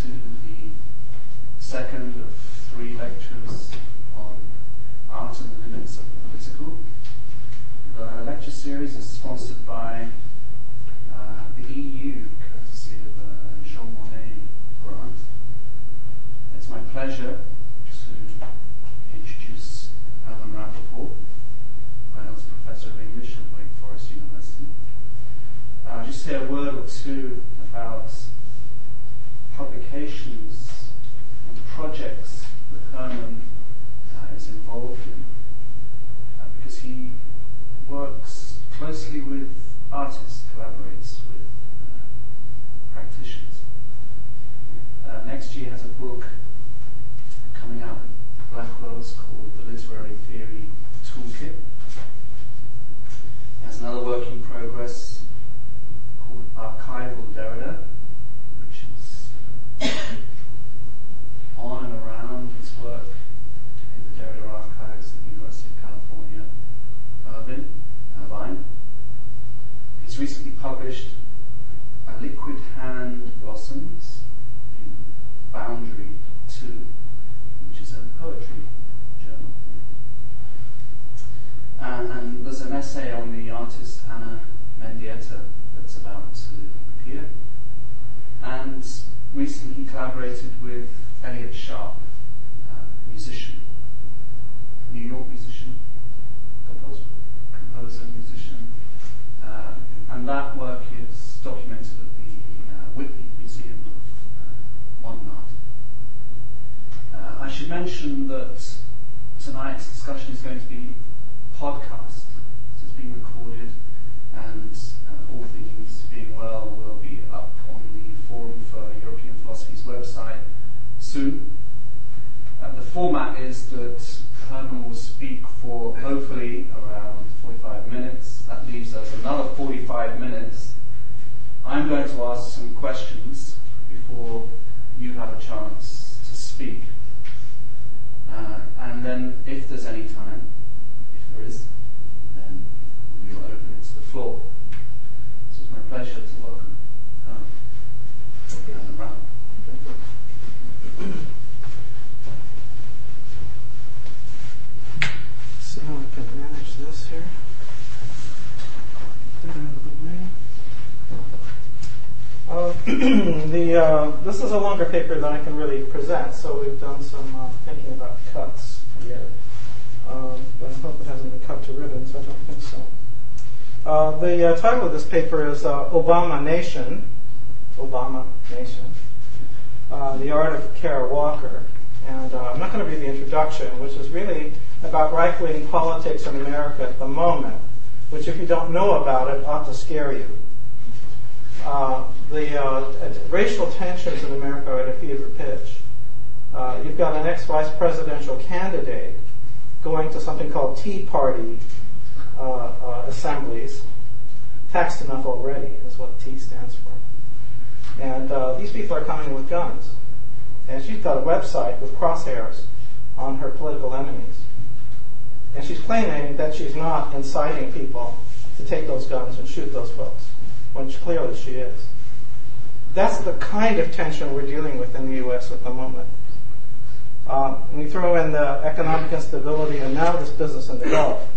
to the second the uh, this is a longer paper than I can really present, so we've done some uh, thinking about cuts here. Um, but I hope it hasn't been cut to ribbons. I don't think so. Uh, the uh, title of this paper is uh, Obama Nation. Obama Nation. Uh, the Art of Kara Walker. And I'm not going to read the introduction, which is really about right wing politics in America at the moment, which, if you don't know about it, ought to scare you. Uh, the uh, racial tensions in America are at a fever pitch. Uh, you've got an ex vice presidential candidate going to something called Tea Party assemblies. Taxed enough already is what T stands for. And these people are coming with guns. And she's got a website with crosshairs on her political enemies. And she's claiming that she's not inciting people to take those guns and shoot those folks, when clearly she is. That's the kind of tension we're dealing with in the U.S. at the moment. Um, when you throw in the economic instability and now this business in the Gulf,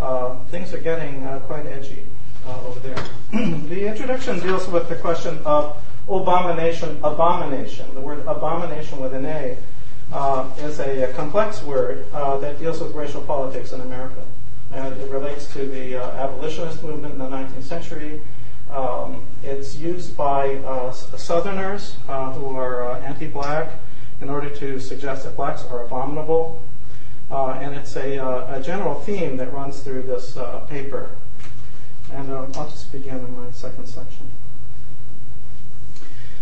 uh, things are getting uh, quite edgy uh, over there. the introduction deals with the question of abomination, abomination. The word abomination with an A uh, is a, a, complex word uh, that deals with racial politics in America. And it relates to the uh, abolitionist movement in the 19th century. Um, it's used by uh, Southerners uh, who are anti-black in order to suggest that blacks are abominable. and it's a, a, general theme that runs through this paper. And um, I'll just begin in my second section.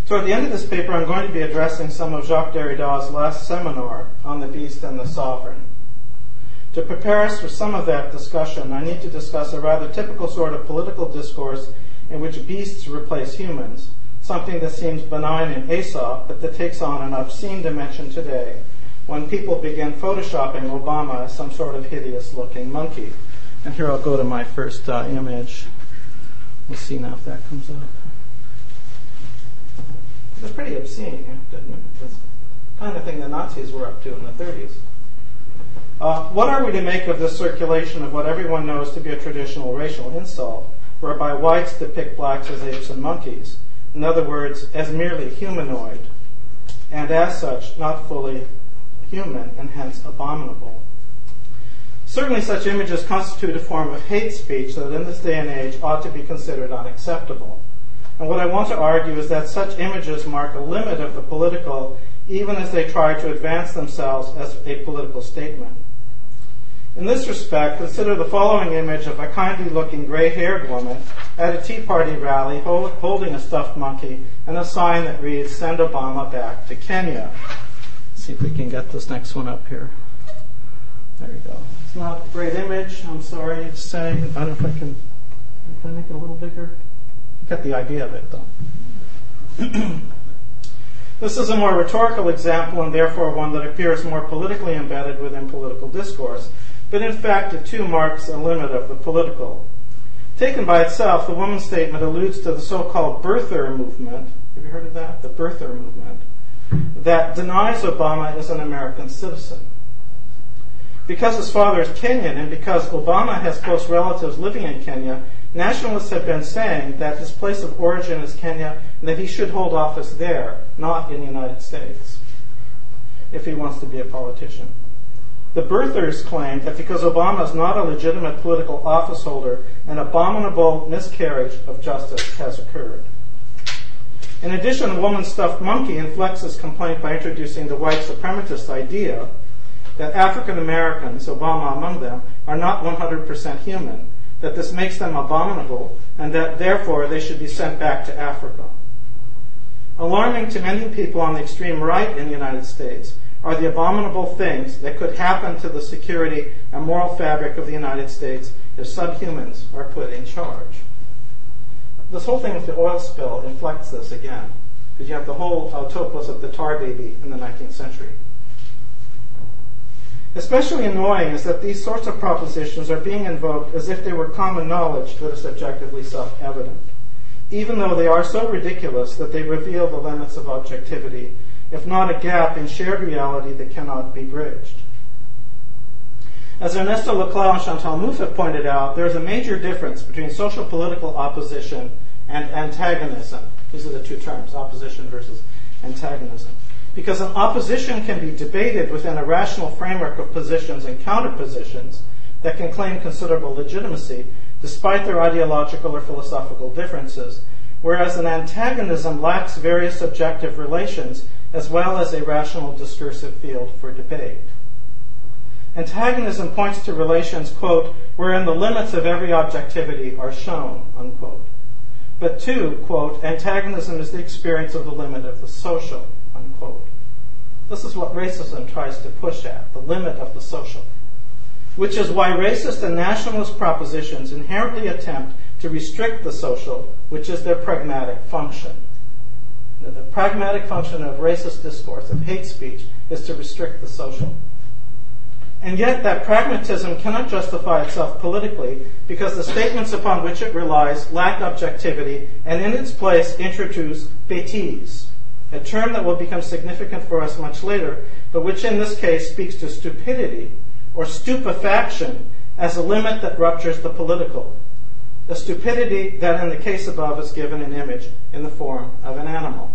So at the end of this paper, I'm going to be addressing some of Jacques Derrida's last seminar on the beast and the sovereign. To prepare us for some of that discussion, I need to discuss a rather typical sort of political discourse in which beasts replace humans, something that seems benign in Aesop, but that takes on an obscene dimension today when people begin photoshopping Obama as some sort of hideous looking monkey. And here I'll go to my first uh, image. We'll see now if that comes up. It's pretty obscene, you. It's the kind of thing the Nazis were up to in the 30s. Uh, what are we to make of this circulation of what everyone knows to be a traditional racial insult, whereby whites depict blacks as apes and monkeys? In other words, as merely humanoid, and as such, not fully human, and hence abominable. Certainly, such images constitute a form of hate speech that in this day and age ought to be considered unacceptable. And what I want to argue is that such images mark a limit of the political, even as they try to advance themselves as a political statement. In this respect, consider the following image of a kindly looking gray haired woman at a Tea Party rally holding a stuffed monkey and a sign that reads, Send Obama back to Kenya. Let's see if we can get this next one up here. There you go. It's not a great image, I'm sorry to say. I don't know if I can, can I make it a little bigger? You get the idea of it, though. This is a more rhetorical example and therefore one that appears more politically embedded within political discourse but in fact it too marks a limit of the political. Taken by itself, the woman's statement alludes to the so-called birther movement. Have you heard of that? The birther movement that denies Obama is an American citizen. Because his father is Kenyan and because Obama has close relatives living in Kenya, nationalists have been saying that his place of origin is Kenya and that he should hold office there, not in the United States, if he wants to be a politician. The birthers claim that because Obama is not a legitimate political officeholder, an abominable miscarriage of justice has occurred. In addition, the woman stuffed monkey inflects this complaint by introducing the white supremacist idea that African Americans, Obama among them, are not 100% human, that this makes them abominable, and that therefore they should be sent back to Africa. Alarming to many people on the extreme right in the United States, are the abominable things that could happen to the security and moral fabric of the United States if subhumans are put in charge. This whole thing with the oil spill inflects this again, because you have the whole topos of the tar baby in the 19th century. Especially annoying is that these sorts of propositions are being invoked as if they were common knowledge that is objectively self evident, even though they are so ridiculous that they reveal the limits of objectivity if not a gap in shared reality that cannot be bridged. As Ernesto Laclau and Chantal Mouffe have pointed out, there is a major difference between social political opposition and antagonism. These are the two terms, opposition versus antagonism. Because an opposition can be debated within a rational framework of positions and counterpositions that can claim considerable legitimacy despite their ideological or philosophical differences, whereas an antagonism lacks various objective relations as well as a rational discursive field for debate. Antagonism points to relations, quote, wherein the limits of every objectivity are shown, unquote. But two, quote, antagonism is the experience of the limit of the social, unquote. This is what racism tries to push at, the limit of the social. Which is why racist and nationalist propositions inherently attempt to restrict the social, which is their pragmatic function. The, pragmatic function of racist discourse, of hate speech, is to restrict the social. And yet, that pragmatism cannot justify itself politically because the statements upon which it relies lack objectivity and in its place introduce bêtise, a term that will become significant for us much later, but which in this case speaks to stupidity or stupefaction as a limit that ruptures the political the stupidity that in the case above is given an image in the form of an animal.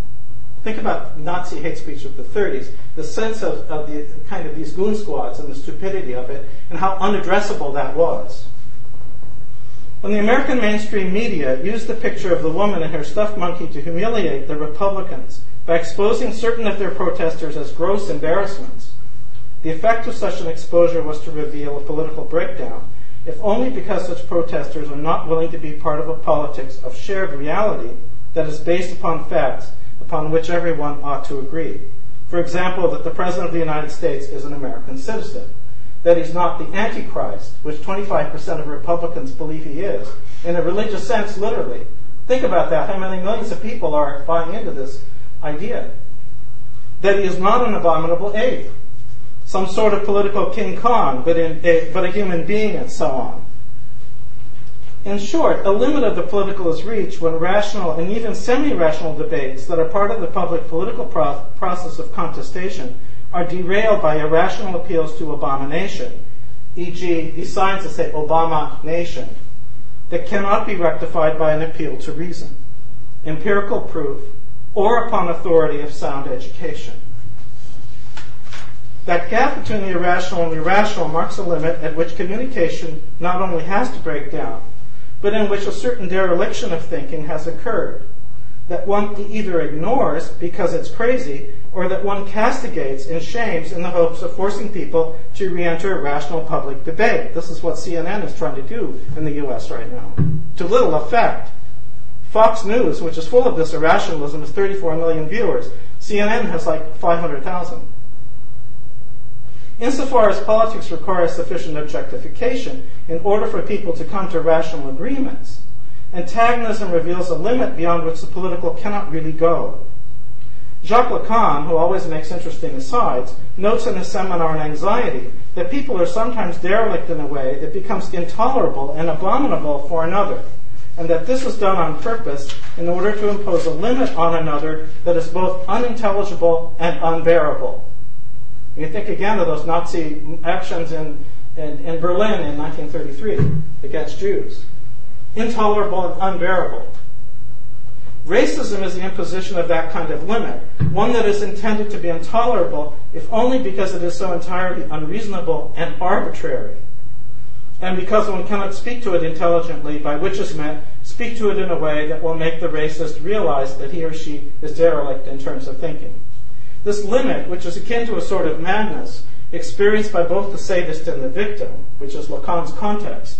Think about Nazi hate speech of the 30s, the sense of, of the kind of these goon squads and the stupidity of it, and how unaddressable that was. When the American mainstream media used the picture of the woman and her stuffed monkey to humiliate the Republicans by exposing certain of their protesters as gross embarrassments, the effect of such an exposure was to reveal a political breakdown if only because such protesters are not willing to be part of a politics of shared reality that is based upon facts upon which everyone ought to agree. For example, that the President of the United States is an American citizen, that he's not the Antichrist, which 25% of Republicans believe he is, in a religious sense, literally. Think about that. How many millions of people are buying into this idea? That he is not an abominable ape, some sort of political King Kong, but, in, a, but a human being, and so on. In short, a limit of the political is reached when rational and even semi-rational debates that are part of the public political pro- process of contestation are derailed by irrational appeals to abomination, e.g., these signs that say Obama nation, that cannot be rectified by an appeal to reason, empirical proof, or upon authority of sound education. That gap between the irrational and the rational marks a limit at which communication not only has to break down, but in which a certain dereliction of thinking has occurred. That one either ignores because it's crazy, or that one castigates and shames in the hopes of forcing people to re enter rational public debate. This is what CNN is trying to do in the US right now. To little effect. Fox News, which is full of this irrationalism, has 34 million viewers. CNN has like 500,000. Insofar as politics requires sufficient objectification in order for people to come to rational agreements, antagonism reveals a limit beyond which the political cannot really go. Jacques Lacan, who always makes interesting asides, notes in his seminar on anxiety that people are sometimes derelict in a way that becomes intolerable and abominable for another, and that this is done on purpose in order to impose a limit on another that is both unintelligible and unbearable. You think again of those Nazi actions in, in, in Berlin in 1933 against Jews. Intolerable and unbearable. Racism is the imposition of that kind of limit, one that is intended to be intolerable, if only because it is so entirely unreasonable and arbitrary. And because one cannot speak to it intelligently, by which is meant speak to it in a way that will make the racist realize that he or she is derelict in terms of thinking. This limit, which is akin to a sort of madness, experienced by both the sadist and the victim, which is Lacan's context,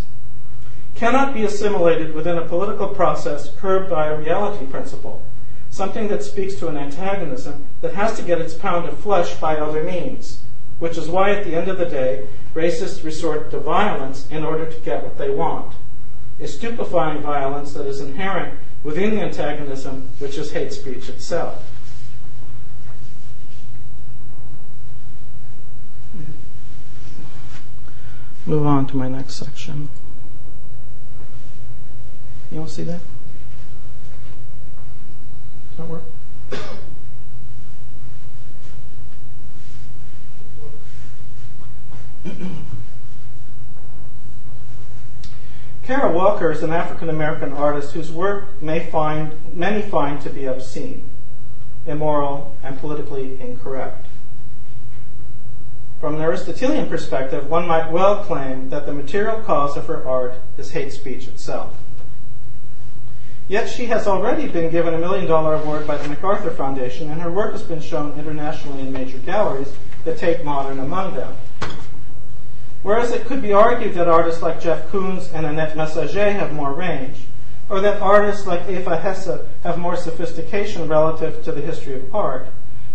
cannot be assimilated within a political process curbed by a reality principle, something that speaks to an antagonism that has to get its pound of flesh by other means, which is why at the end of the day, racists resort to violence in order to get what they want. A stupefying violence that is inherent within the antagonism, which is hate speech itself. Move on to my next section. You all see that? Does that work? Kara Walker is an African American artist whose work may find many find to be obscene, immoral, and politically incorrect. From an Aristotelian perspective, one might well claim that the material cause of her art is hate speech itself. Yet she has already been given a million dollar award by the MacArthur Foundation, and her work has been shown internationally in major galleries, the Tate Modern among them. Whereas it could be argued that artists like Jeff Koons and Annette Messager have more range, or that artists like Eva Hesse have more sophistication relative to the history of art,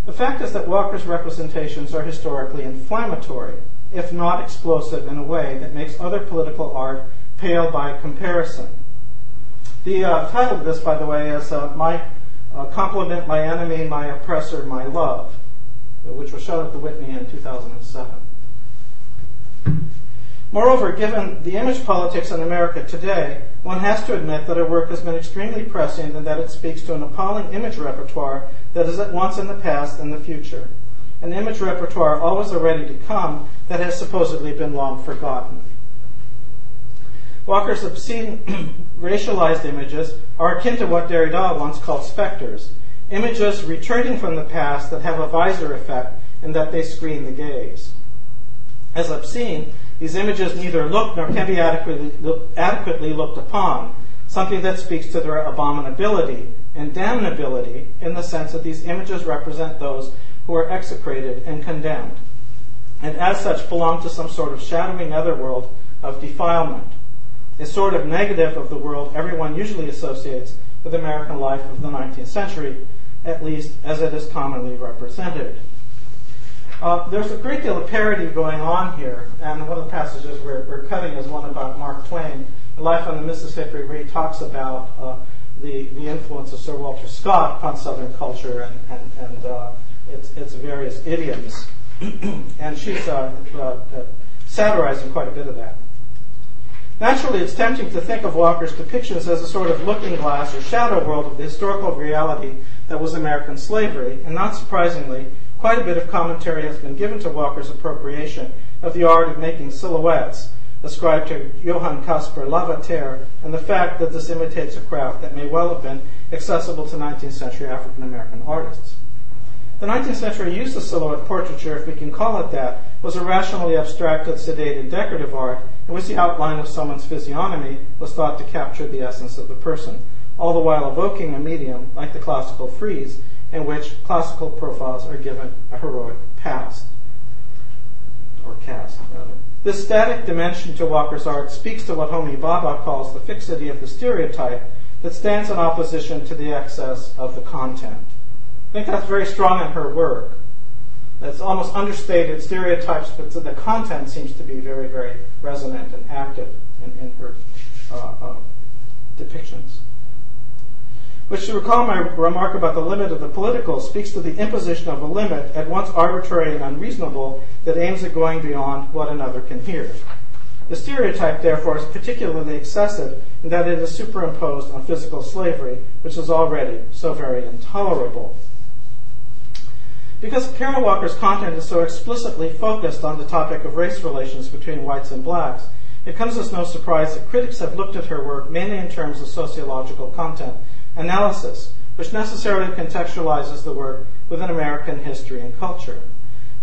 the fact is that Walker's representations are historically inflammatory, if not explosive in a way that makes other political art pale by comparison. The uh, title of this, by the way, is uh, My uh, Complement, My Enemy, My Oppressor, My Love, which was shown at the Whitney in 2007. Moreover, given the image politics in America today, one has to admit that her work has been extremely prescient and that it speaks to an appalling image repertoire that is at once in the past and the future. An image repertoire always ready to come that has supposedly been long forgotten. Walker's obscene racialized images are akin to what Derrida once called specters, images returning from the past that have a visor effect in that they screen the gaze. As obscene, these images neither look nor can be adequately, adequately looked upon, something that speaks to their abominability and damnability in the sense that these images represent those who are execrated and condemned, and as such belong to some sort of shadowy netherworld of defilement, a sort of negative of the world everyone usually associates with American life of the 19th century, at least as it is commonly represented. Uh, there's a great deal of parody going on here, and one of the passages we're, we're cutting is one about Mark Twain. Life on the Mississippi, he talks about uh, the, the influence of Sir Walter Scott upon Southern culture and, and, and uh, its, its various idioms. and she's uh, uh, satirizing quite a bit of that. Naturally, it's tempting to think of Walker's depictions as a sort of looking glass or shadow world of the historical reality that was American slavery, and not surprisingly, quite a bit of commentary has been given to Walker's appropriation of the art of making silhouettes, ascribed to Johann Caspar Lavater, and the fact that this imitates a craft that may well have been accessible to 19th century African American artists. The 19th century use of silhouette portraiture, if we can call it that, was a rationally abstracted, sedated, decorative art in which the outline of someone's physiognomy was thought to capture the essence of the person, all the while evoking a medium like the classical frieze, in which classical profiles are given a heroic past, or cast, rather. This static dimension to Walker's art speaks to what Homi Bhabha calls the fixity of the stereotype that stands in opposition to the excess of the content. I think that's very strong in her work. That's almost understated stereotypes, but the content seems to be very, very resonant and active in, in her uh, uh, depictions. Which, to recall my remark about the limit of the political, speaks to the imposition of a limit at once arbitrary and unreasonable that aims at going beyond what another can hear. The stereotype, therefore, is particularly excessive in that it is superimposed on physical slavery, which is already so very intolerable. Because Kara Walker's content is so explicitly focused on the topic of race relations between whites and blacks, it comes as no surprise that critics have looked at her work mainly in terms of sociological content analysis, which necessarily contextualizes the work within American history and culture.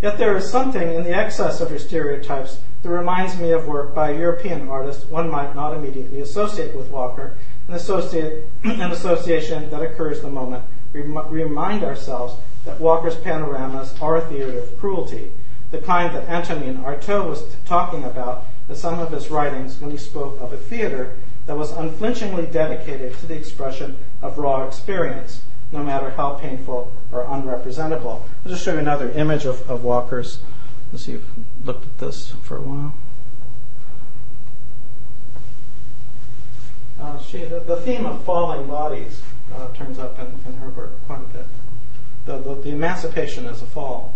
Yet there is something in the excess of her stereotypes that reminds me of work by a European artist one might not immediately associate with Walker, an, associate, an association that occurs the moment we remind ourselves that Walker's panoramas are a theater of cruelty, the kind that Antonin Artaud was talking about in some of his writings when he spoke of a theater that was unflinchingly dedicated to the expression of raw experience, no matter how painful or unrepresentable. I'll just show you another image of, of Walker's. Let's see if you've looked at this for a while. Uh, she, the, the, theme of falling bodies uh, turns up in, in her work quite a bit the, the, the emancipation as a fall.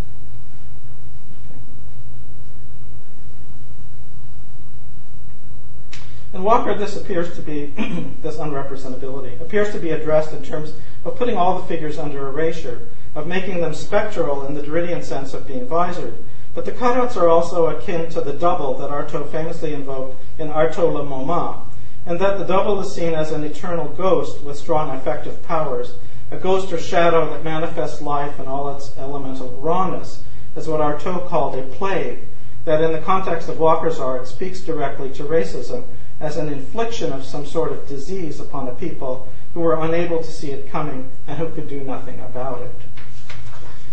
In Walker, this appears to be, this unrepresentability, appears to be addressed in terms of putting all the figures under erasure, of making them spectral in the Derridian sense of being visored. But the cutouts are also akin to the double that Artaud famously invoked in Artaud le Momo, and that the double is seen as an eternal ghost with strong affective powers, a ghost or shadow that manifests life in all its elemental rawness, is what Artaud called a plague, that in the context of Walker's art speaks directly to racism as an infliction of some sort of disease upon a people who were unable to see it coming and who could do nothing about it.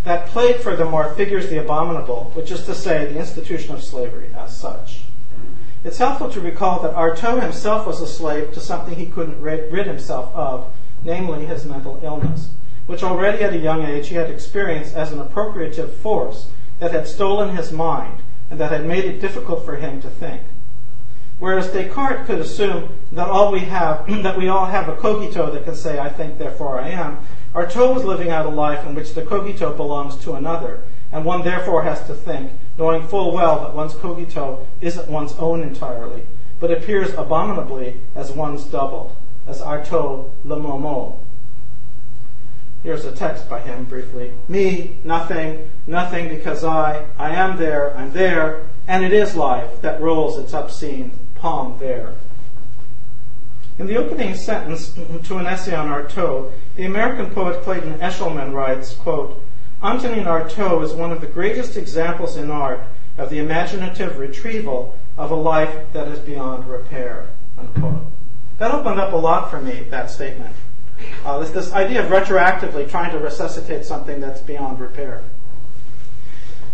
That plague, furthermore, figures the abominable, which is to say, the institution of slavery as such. It's helpful to recall that Artaud himself was a slave to something he couldn't rid himself of, namely his mental illness, which already at a young age he had experienced as an appropriative force that had stolen his mind and that had made it difficult for him to think. Whereas Descartes could assume that all we have, that we all have a cogito that can say, I think, therefore I am, Artaud was living out a life in which the cogito belongs to another, and one therefore has to think, knowing full well that one's cogito isn't one's own entirely, but appears abominably as one's double as Artaud Le Momo. Here's a text by him briefly. Me, nothing, nothing because I, I am there, I'm there, and it is life that rolls its obscene palm there. In the opening sentence to an essay on Artaud, the American poet Clayton Eshleman writes, quote, Antonin Artaud is one of the greatest examples in art of the imaginative retrieval of a life that is beyond repair, unquote. That opened up a lot for me, that statement. Uh, this, this idea of retroactively trying to resuscitate something that's beyond repair.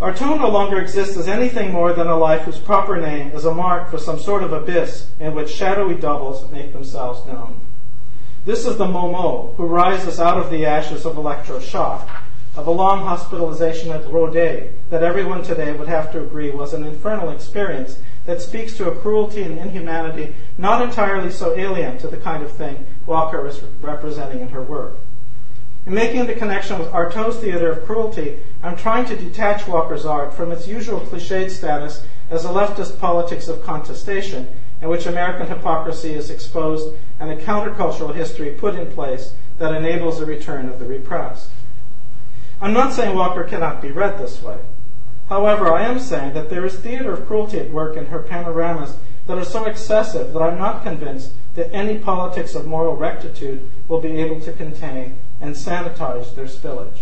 Artaud no longer exists as anything more than a life whose proper name is a mark for some sort of abyss in which shadowy doubles make themselves known. This is the Momo who rises out of the ashes of electroshock, of a long hospitalization at Rodez that everyone today would have to agree was an infernal experience that speaks to a cruelty and inhumanity not entirely so alien to the kind of thing Walker is representing in her work. In making the connection with Artaud's theater of cruelty, I'm trying to detach Walker's art from its usual cliched status as a leftist politics of contestation in which American hypocrisy is exposed and a countercultural history put in place that enables the return of the repressed. I'm not saying Walker cannot be read this way. However, I am saying that there is theater of cruelty at work in her panoramas that are so excessive that I'm not convinced that any politics of moral rectitude will be able to contain and sanitize their spillage.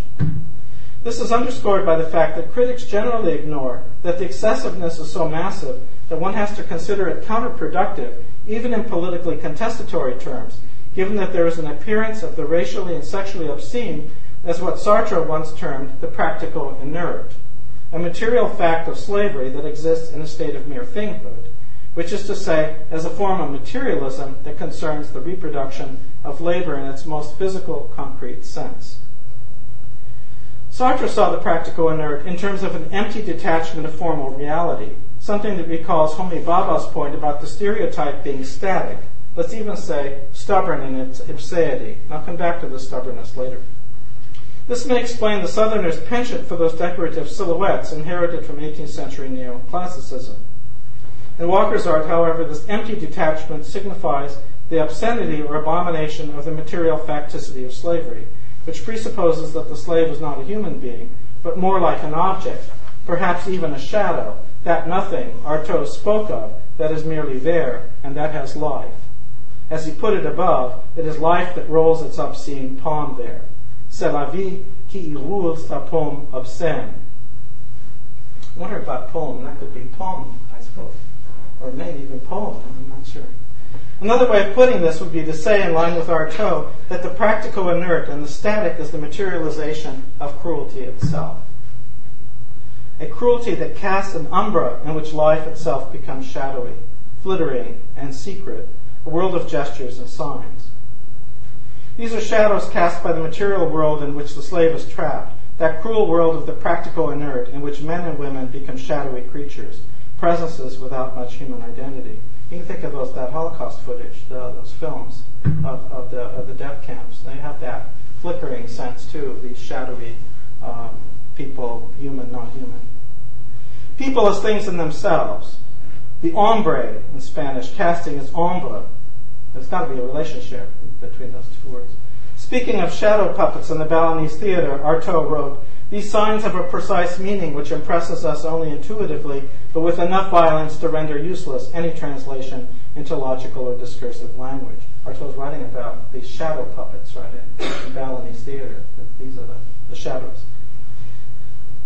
This is underscored by the fact that critics generally ignore that the excessiveness is so massive that one has to consider it counterproductive, even in politically contestatory terms, given that there is an appearance of the racially and sexually obscene as what Sartre once termed the practical inert, a material fact of slavery that exists in a state of mere thinghood, which is to say, as a form of materialism that concerns the reproduction of labor in its most physical, concrete sense. Sartre saw the practical inert in terms of an empty detachment of formal reality, something that recalls Homi Bhabha's point about the stereotype being static, let's even say stubborn in its ipseity. I'll come back to the stubbornness later. This may explain the Southerners' penchant for those decorative silhouettes inherited from 18th century neoclassicism. In Walker's art, however, this empty detachment signifies the obscenity or abomination of the material facticity of slavery, which presupposes that the slave is not a human being, but more like an object, perhaps even a shadow, that nothing Artaud spoke of that is merely there and that has life. As he put it above, it is life that rolls its obscene palm there. C'est la vie qui y roule sa paume obscène. I wonder about poem. That could be poem, I suppose. Or maybe even poem. I'm not sure. Another way of putting this would be to say, in line with Artaud, that the practical inert and the static is the materialization of cruelty itself. A cruelty that casts an umbra in which life itself becomes shadowy, flittering, and secret, a world of gestures and signs. These are shadows cast by the material world in which the slave is trapped, that cruel world of the practical inert in which men and women become shadowy creatures, presences without much human identity. You can think of those that Holocaust footage, the, those films of, of, the, of the death camps. They have that flickering sense too of these shadowy uh, people, human, not human. People as things in themselves. The ombre in Spanish, casting is ombre. There's got to be a relationship between those two words. Speaking of shadow puppets in the Balinese theater, Artaud wrote, these signs have a precise meaning which impresses us only intuitively, but with enough violence to render useless any translation into logical or discursive language. Artaud's writing about these shadow puppets, right, in Balinese theater. These are the, the shadows.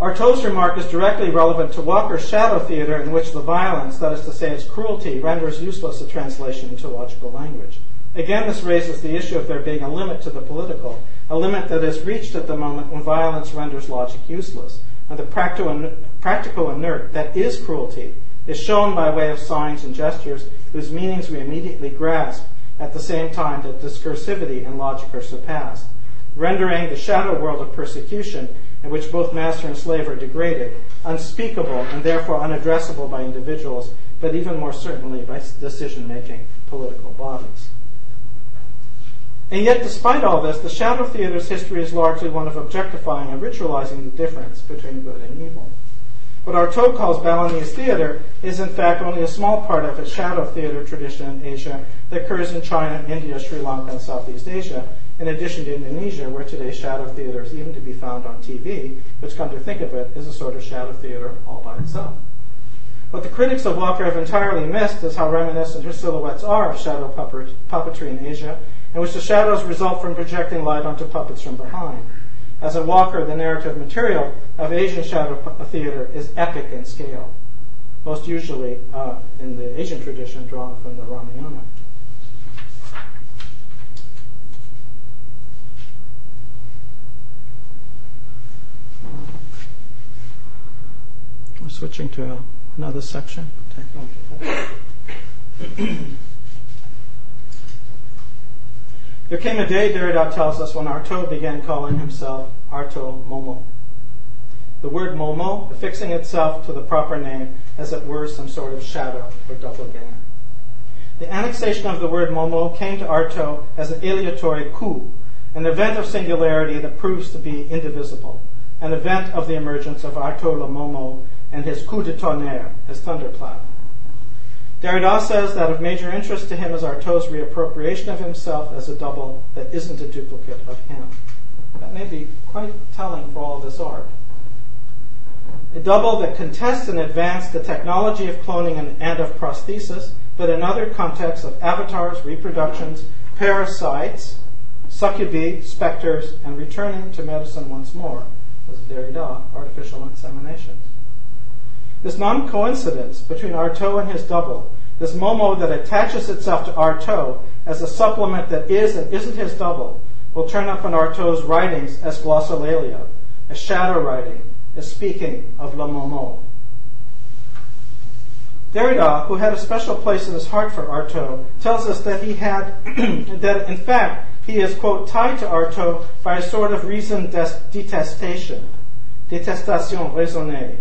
Artaud's remark is directly relevant to Walker's shadow theater, in which the violence, that is to say, its cruelty, renders useless a translation into logical language. Again, this raises the issue of there being a limit to the political, a limit that is reached at the moment when violence renders logic useless. And the practical inert that is cruelty is shown by way of signs and gestures whose meanings we immediately grasp at the same time that discursivity and logic are surpassed, rendering the shadow world of persecution in which both master and slave are degraded unspeakable and therefore unaddressable by individuals, but even more certainly by decision making political bodies. And yet, despite all this, the Shadow Theater's history is largely one of objectifying and ritualizing the difference between good and evil. What Artaud calls Balinese theater is in fact only a small part of a shadow theater tradition in Asia that occurs in China, India, Sri Lanka, and Southeast Asia, in addition to Indonesia, where today's shadow theater is even to be found on TV, which, come to think of it, is a sort of shadow theater all by itself. What the critics of Walker have entirely missed is how reminiscent her silhouettes are of shadow puppetry in Asia, in which the shadows result from projecting light onto puppets from behind. As a Walker, the narrative material of Asian shadow theater is epic in scale, most usually uh, in the Asian tradition drawn from the Ramayana. We're switching to another section. There came a day, Derrida tells us, when Artaud began calling himself Artaud Momo. The word Momo affixing itself to the proper name as it were some sort of shadow or doppelganger. The annexation of the word Momo came to Artaud as an aleatory coup, an event of singularity that proves to be indivisible, an event of the emergence of Artaud le Momo and his coup de tonnerre, his thunderclap. Derrida says that of major interest to him is Artaud's reappropriation of himself as a double that isn't a duplicate of him. That may be quite telling for all this art. A double that contests and advances the technology of cloning and, of prosthesis, but in other contexts of avatars, reproductions, parasites, succubi, specters, and returning to medicine once more, was Derrida, artificial insemination. This non coincidence between Artaud and his double, this Momo that attaches itself to Artaud as a supplement that is and isn't his double, will turn up in Artaud's writings as glossolalia, as shadow writing, as speaking of Le Momo. Derrida, who had a special place in his heart for Artaud, tells us that he had, that in fact, he is, quote, tied to Artaud by a sort of reasoned detestation, detestation raisonnée.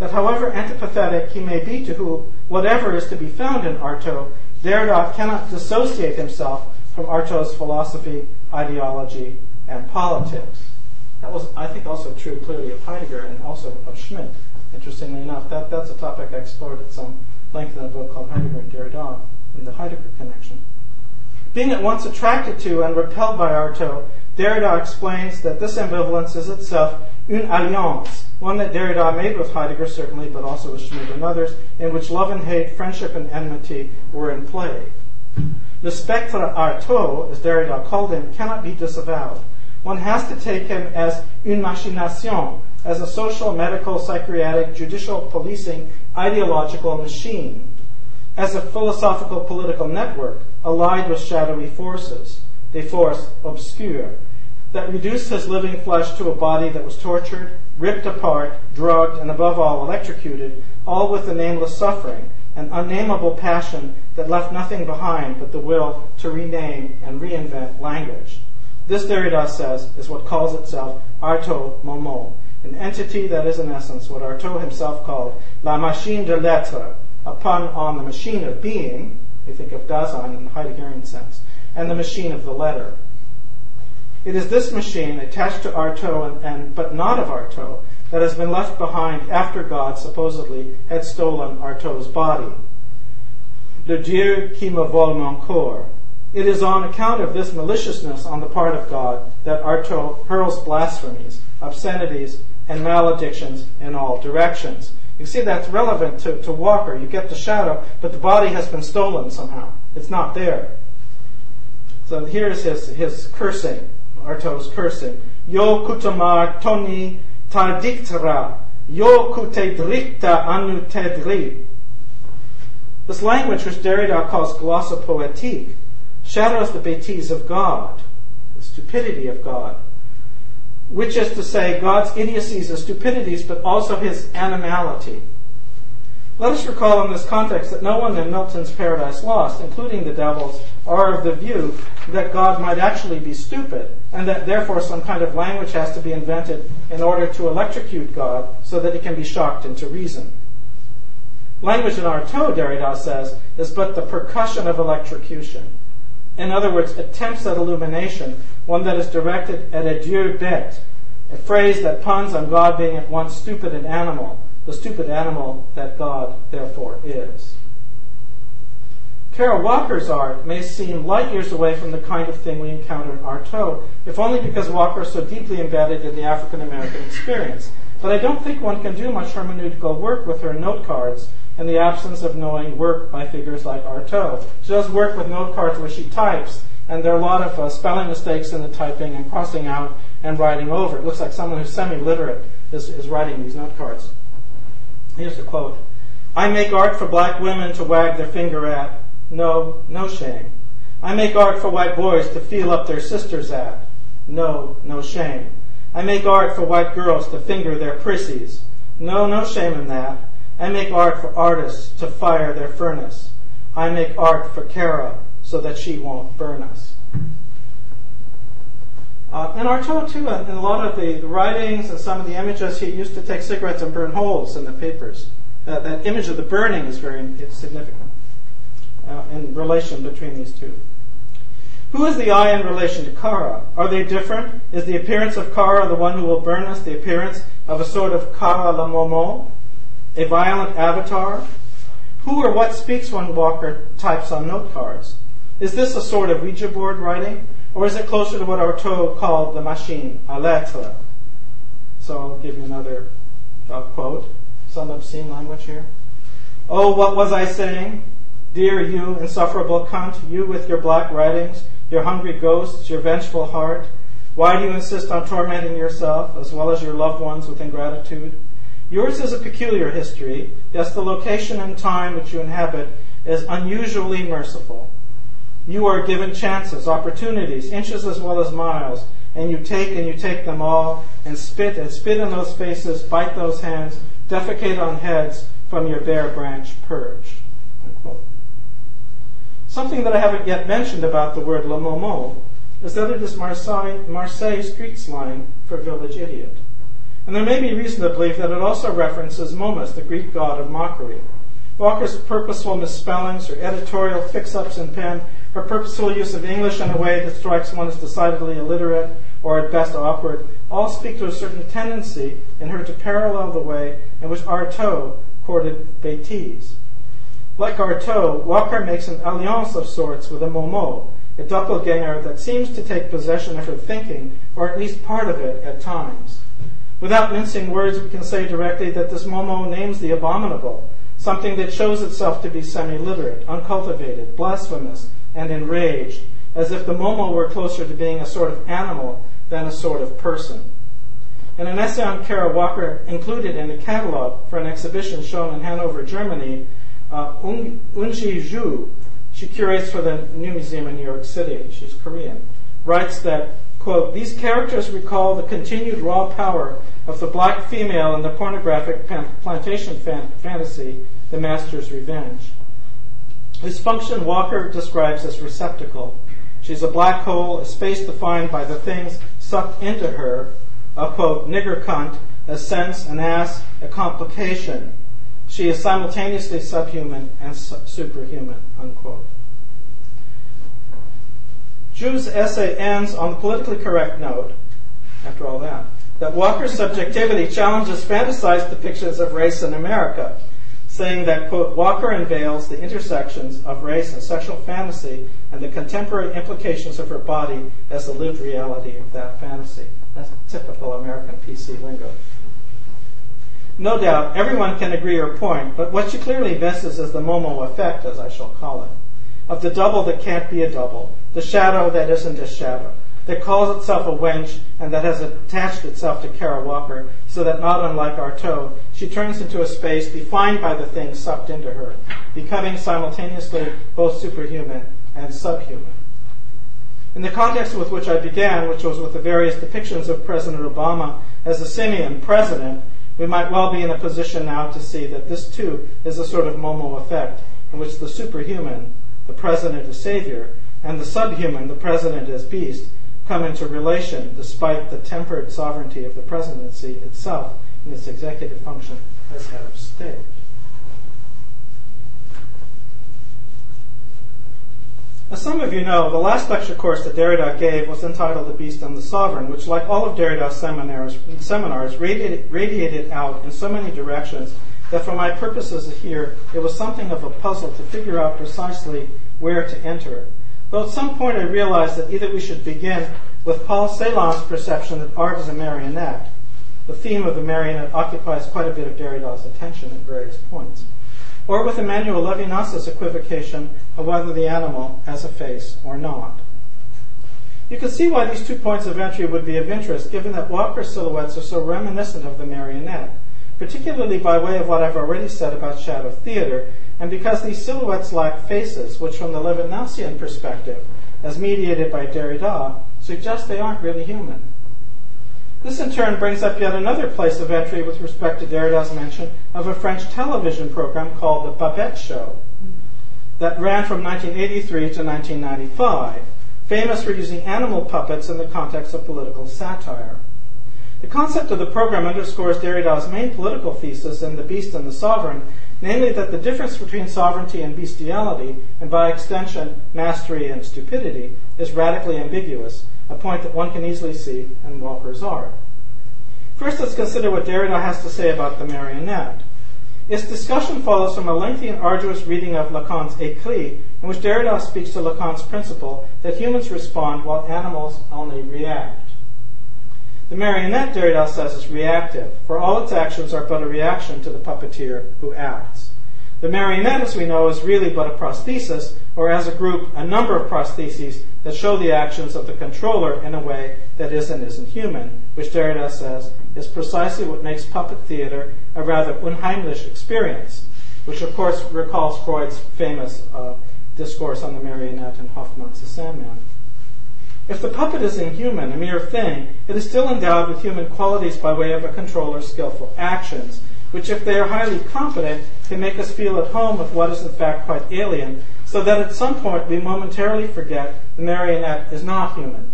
That however antipathetic he may be to who, whatever is to be found in Artaud, Derrida cannot dissociate himself from Artaud's philosophy, ideology, and politics. That was, I think, also true clearly of Heidegger and also of Schmitt. Interestingly enough, that, that's a topic I explored at some length in a book called Heidegger and Derrida, and the Heidegger connection. Being at once attracted to and repelled by Artaud, Derrida explains that this ambivalence is itself une alliance, one that Derrida made with Heidegger certainly, but also with Schmitt and others, in which love and hate, friendship and enmity were in play. The spectre Artaud, as Derrida called him, cannot be disavowed. One has to take him as une machination, as a social, medical, psychiatric, judicial, policing, ideological machine, as a philosophical political network allied with shadowy forces, des forces obscures, that reduced his living flesh to a body that was tortured, ripped apart, drugged, and above all electrocuted, all with the nameless suffering, an unnameable passion that left nothing behind but the will to rename and reinvent language. This Derrida says is what calls itself Artaud Momo, an entity that is in essence what Artaud himself called la machine de l'être, a pun on the machine of being, we think of Dasein in the Heideggerian sense, and the machine of the letter. It is this machine attached to Artaud and, and, but not of Artaud that has been left behind after God supposedly had stolen Artaud's body. Le Dieu qui me vole mon corps. It is on account of this maliciousness on the part of God that Artaud hurls blasphemies, obscenities, and maledictions in all directions. You see that's relevant to, to Walker. You get the shadow, but the body has been stolen somehow. It's not there. So here's his, his cursing. Artaud's cursing. Yo kutamar toni tardictera, yo kutedricta anu tedri. This language, which Derrida calls glossopoetique, shadows the bêtise of God, the stupidity of God, which is to say, God's idiocies and stupidities, but also his animality. Let us recall in this context that no one in Milton's Paradise Lost, including the devils, are of the view that God might actually be stupid, and that therefore some kind of language has to be invented in order to electrocute God so that he can be shocked into reason. Language in our Artaud, Derrida says, is but the percussion of electrocution. In other words, attempts at illumination, one that is directed at a Dieu bête, a phrase that puns on God being at once stupid and animal, the stupid animal that God therefore is. Kara Walker's art may seem light years away from the kind of thing we encounter in Artaud, if only because Walker is so deeply embedded in the African American experience. But I don't think one can do much hermeneutical work with her note cards in the absence of knowing work by figures like Artaud. She does work with note cards where she types, and there are a lot of uh, spelling mistakes in the typing and crossing out and writing over. It looks like someone who's semi-literate is, is writing these note cards. Here's a quote. I make art for black women to wag their finger at, no, no shame. I make art for white boys to feel up their sisters at. No, no shame. I make art for white girls to finger their prissies. No, no shame in that. I make art for artists to fire their furnace. I make art for Kara so that she won't burn us. Uh, and Artaud, too, in a lot of the, writings and some of the images, he used to take cigarettes and burn holes in the papers. Uh, that image of the burning is very significant uh, in relation between these two. Who is the I in relation to Kara? Are they different? Is the appearance of Kara, the one who will burn us, the appearance of a sort of Kara la Momo, a violent avatar? Who or what speaks when Walker types on note cards? Is this a sort of Ouija board writing, or is it closer to what Artaud called the machine, à lettre? So I'll give you another uh, quote, some obscene language here. Oh, what was I saying? Dear you, insufferable cunt, you with your black writings, your hungry ghosts, your vengeful heart, why do you insist on tormenting yourself as well as your loved ones with ingratitude? Yours is a peculiar history. Yes, the location and time which you inhabit is unusually merciful. You are given chances, opportunities, inches as well as miles, and you take and you take them all, and spit and spit in those faces, bite those hands, defecate on heads from your bare branch purge. Unquote. Something that I haven't yet mentioned about the word le momo is that it is Marseille, Marseille street slang for village idiot. And there may be reason to believe that it also references Momus, the Greek god of mockery. Walker's purposeful misspellings or editorial fix-ups in pen, her purposeful use of English in a way that strikes one as decidedly illiterate or at best awkward, all speak to a certain tendency in her to parallel the way in which Artaud courted bêtise. Like Artaud, Walker makes an alliance of sorts with a Momo, a doppelganger that seems to take possession of her thinking, or at least part of it at times. Without mincing words, we can say directly that this Momo names the abominable, something that shows itself to be semi literate, uncultivated, blasphemous, and enraged, as if the Momo were closer to being a sort of animal than a sort of person. In an essay on Kara Walker included in a catalog for an exhibition shown in Hanover, Germany, uh, Eungie Joo, she curates for the New Museum in New York City, she's Korean, writes that Quote, these characters recall the continued raw power of the black female in the pornographic plantation fan- fantasy, The Master's Revenge. This function Walker describes as receptacle. She's a black hole, a space defined by the things sucked into her, a quote, nigger cunt, a sense, an ass, a complication. She is simultaneously subhuman and su- superhuman, unquote. Joo's essay ends on the politically correct note, after all that, that Walker's subjectivity challenges fantasized depictions of race in America, saying that, quote, Walker unveils the intersections of race and sexual fantasy and the contemporary implications of her body as the lived reality of that fantasy. That's typical American PC lingo. No doubt, everyone can agree or point, but what she clearly misses is the Momo effect, as I shall call it of the double that can't be a double, the shadow that isn't a shadow, that calls itself a wench and that has attached itself to Kara Walker, so that not unlike Artaud, she turns into a space defined by the things sucked into her, becoming simultaneously both superhuman and subhuman. In the context with which I began, which was with the various depictions of President Obama as a simian president, we might well be in a position now to see that this too is a sort of Momo effect, in which the superhuman the president as savior, and the subhuman, the president as beast, come into relation despite the tempered sovereignty of the presidency itself in its executive function as head of state. As some of you know, the last lecture course that Derrida gave was entitled The Beast and the Sovereign, which, like all of Derrida's seminars, seminars radiated, radiated out in so many directions that for my purposes here, it was something of a puzzle to figure out precisely where to enter it. Though at some point I realized that either we should begin with Paul Celan's perception that art is a marionette. The theme of the marionette occupies quite a bit of Derrida's attention at various points. Or with Emmanuel Levinas's equivocation of whether the animal has a face or not. You can see why these two points of entry would be of interest, given that Walker's silhouettes are so reminiscent of the marionette particularly by way of what I've already said about shadow theater, and because these silhouettes lack faces, which from the Levinasian perspective, as mediated by Derrida, suggest they aren't really human. This in turn brings up yet another place of entry with respect to Derrida's mention of a French television program called The Bébête Show that ran from 1983 to 1995, famous for using animal puppets in the context of political satire. The concept of the program underscores Derrida's main political thesis in The Beast and the Sovereign, namely that the difference between sovereignty and bestiality, and by extension, mastery and stupidity, is radically ambiguous, a point that one can easily see in Walker's art. First, let's consider what Derrida has to say about the marionette. Its discussion follows from a lengthy and arduous reading of Lacan's Écrits, in which Derrida speaks to Lacan's principle that humans respond while animals only react. The marionette, Derrida says, is reactive, for all its actions are but a reaction to the puppeteer who acts. The marionette, as we know, is really but a prosthesis, or as a group, a number of prostheses that show the actions of the controller in a way that is and isn't human, which Derrida says is precisely what makes puppet theater a rather unheimlich experience, which of course recalls Freud's famous uh, discourse on the marionette in Hoffmann's The Sandman. If the puppet is inhuman, a mere thing, it is still endowed with human qualities by way of a controller's skillful actions, which, if they are highly competent, can make us feel at home with what is in fact quite alien, so that at some point we momentarily forget the marionette is not human.